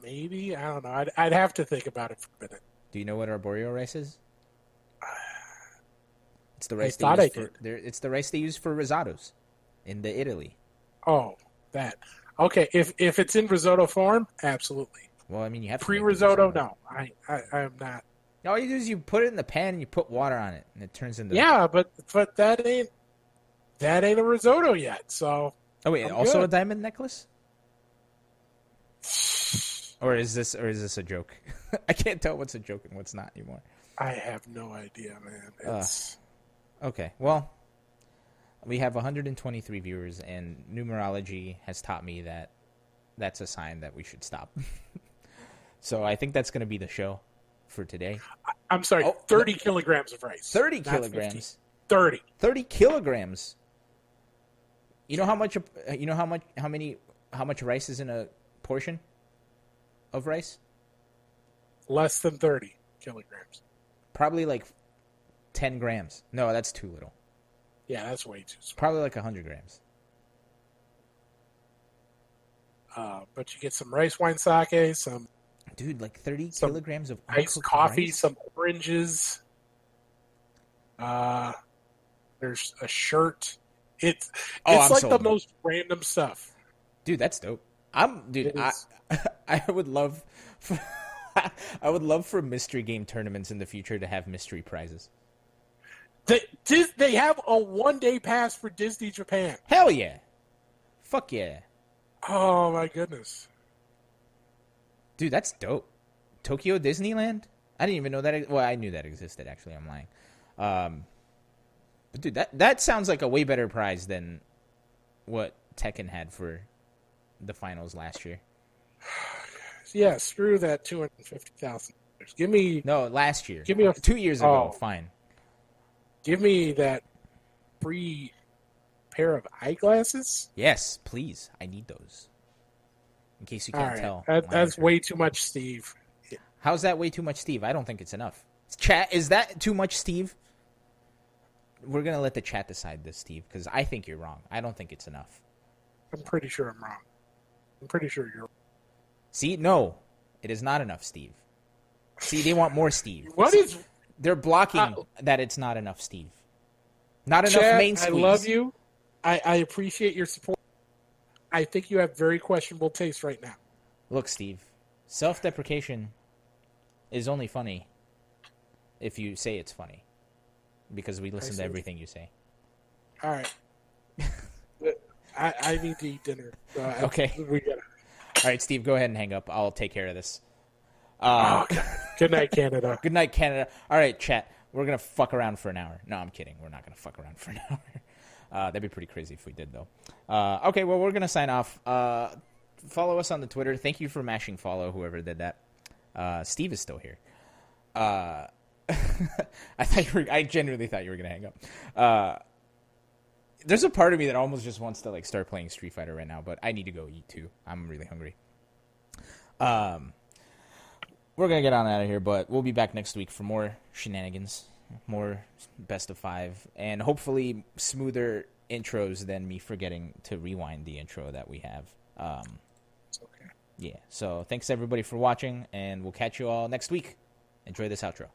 Maybe I don't know. I'd, I'd have to think about it for a minute. Do you know what arborio rice is? (sighs) It's the I rice. thought I for, they're- It's the rice they use for risottos in the Italy. Oh, that. Okay, if if it's in risotto form, absolutely. Well, I mean, you have pre risotto. no, I, I I'm not. All you do is you put it in the pan and you put water on it, and it turns into Yeah, but but that ain't that ain't a risotto yet. So Oh wait, I'm also good. a diamond necklace? Or is this or is this a joke? (laughs) I can't tell what's a joke and what's not anymore. I have no idea, man. It's Okay, well, we have 123 viewers, and numerology has taught me that that's a sign that we should stop. (laughs) so I think that's going to be the show for today. I'm sorry, Oh, 30 kilograms of rice. 30 not 50. kilograms. 30. 30 kilograms. You know how much? Uh, you know how much? How many? How much rice is in a portion of rice? Less than 30 kilograms. Probably like 10 grams. No, that's too little. Yeah, that's way too small. Probably like 100 grams. Uh, but you get some rice wine sake, some Dude, like 30 kilograms of iced coffee, rice? some oranges. Uh, there's a shirt. It's Oh, it's I'm like sold. the most random stuff. Dude, that's dope. I'm dude. I. (laughs) I would love. For, (laughs) I would love for mystery game tournaments in the future to have mystery prizes. They Dis, they have a one day pass for Disney Japan. Hell yeah! Fuck yeah, Oh my goodness! dude. That's dope. Tokyo Disneyland. I didn't even know that. Well, I knew that existed. Actually, I'm lying. Um, but dude, that that sounds like a way better prize than what Tekken had for the finals last year. (sighs) Yeah, screw that two hundred fifty thousand. Give me No, last year. Give me a- two years ago. Oh. Fine. Give me that free pair of eyeglasses. Yes, please. I need those. In case you can't right, tell. that, that's answer. way too much, Steve. How's that way too much, Steve? I don't think it's enough. Chat, is that too much, Steve? We're gonna let the chat decide this, Steve, because I think you're wrong. I don't think it's enough. I'm pretty sure I'm wrong. I'm pretty sure you're. See, no, it is not enough, Steve. See, they want more, Steve. What is They're blocking Uh, that it's not enough, Steve. Not enough Chad, main I love you. I, I appreciate your support. I think you have very questionable taste right now. Look, Steve, self-deprecation is only funny if you say it's funny, because we listen to everything you say. All right. (laughs) I, I need to eat dinner. So Okay. We gotta. All right, Steve, go ahead and hang up. I'll take care of this. Uh, Oh. Good night, Canada. Good night, Canada. All right, chat. We're gonna fuck around for an hour. No, I'm kidding. We're not gonna fuck around for an (laughs) hour. Uh, that'd be pretty crazy if we did, though. Uh, okay, well, we're gonna sign off. Uh, follow us on the Twitter. Thank you for mashing follow, whoever did that. Uh, Steve is still here. Uh, (laughs) I thought you were. I genuinely thought you were gonna hang up. Uh, there's a part of me that almost just wants to like start playing Street Fighter right now, but I need to go eat too. I'm really hungry. Um, we're gonna get on out of here, but we'll be back next week for more shenanigans, more best of five, and hopefully smoother intros than me forgetting to rewind the intro that we have. Um, It's okay. yeah. So thanks everybody for watching, and we'll catch you all next week. Enjoy this outro.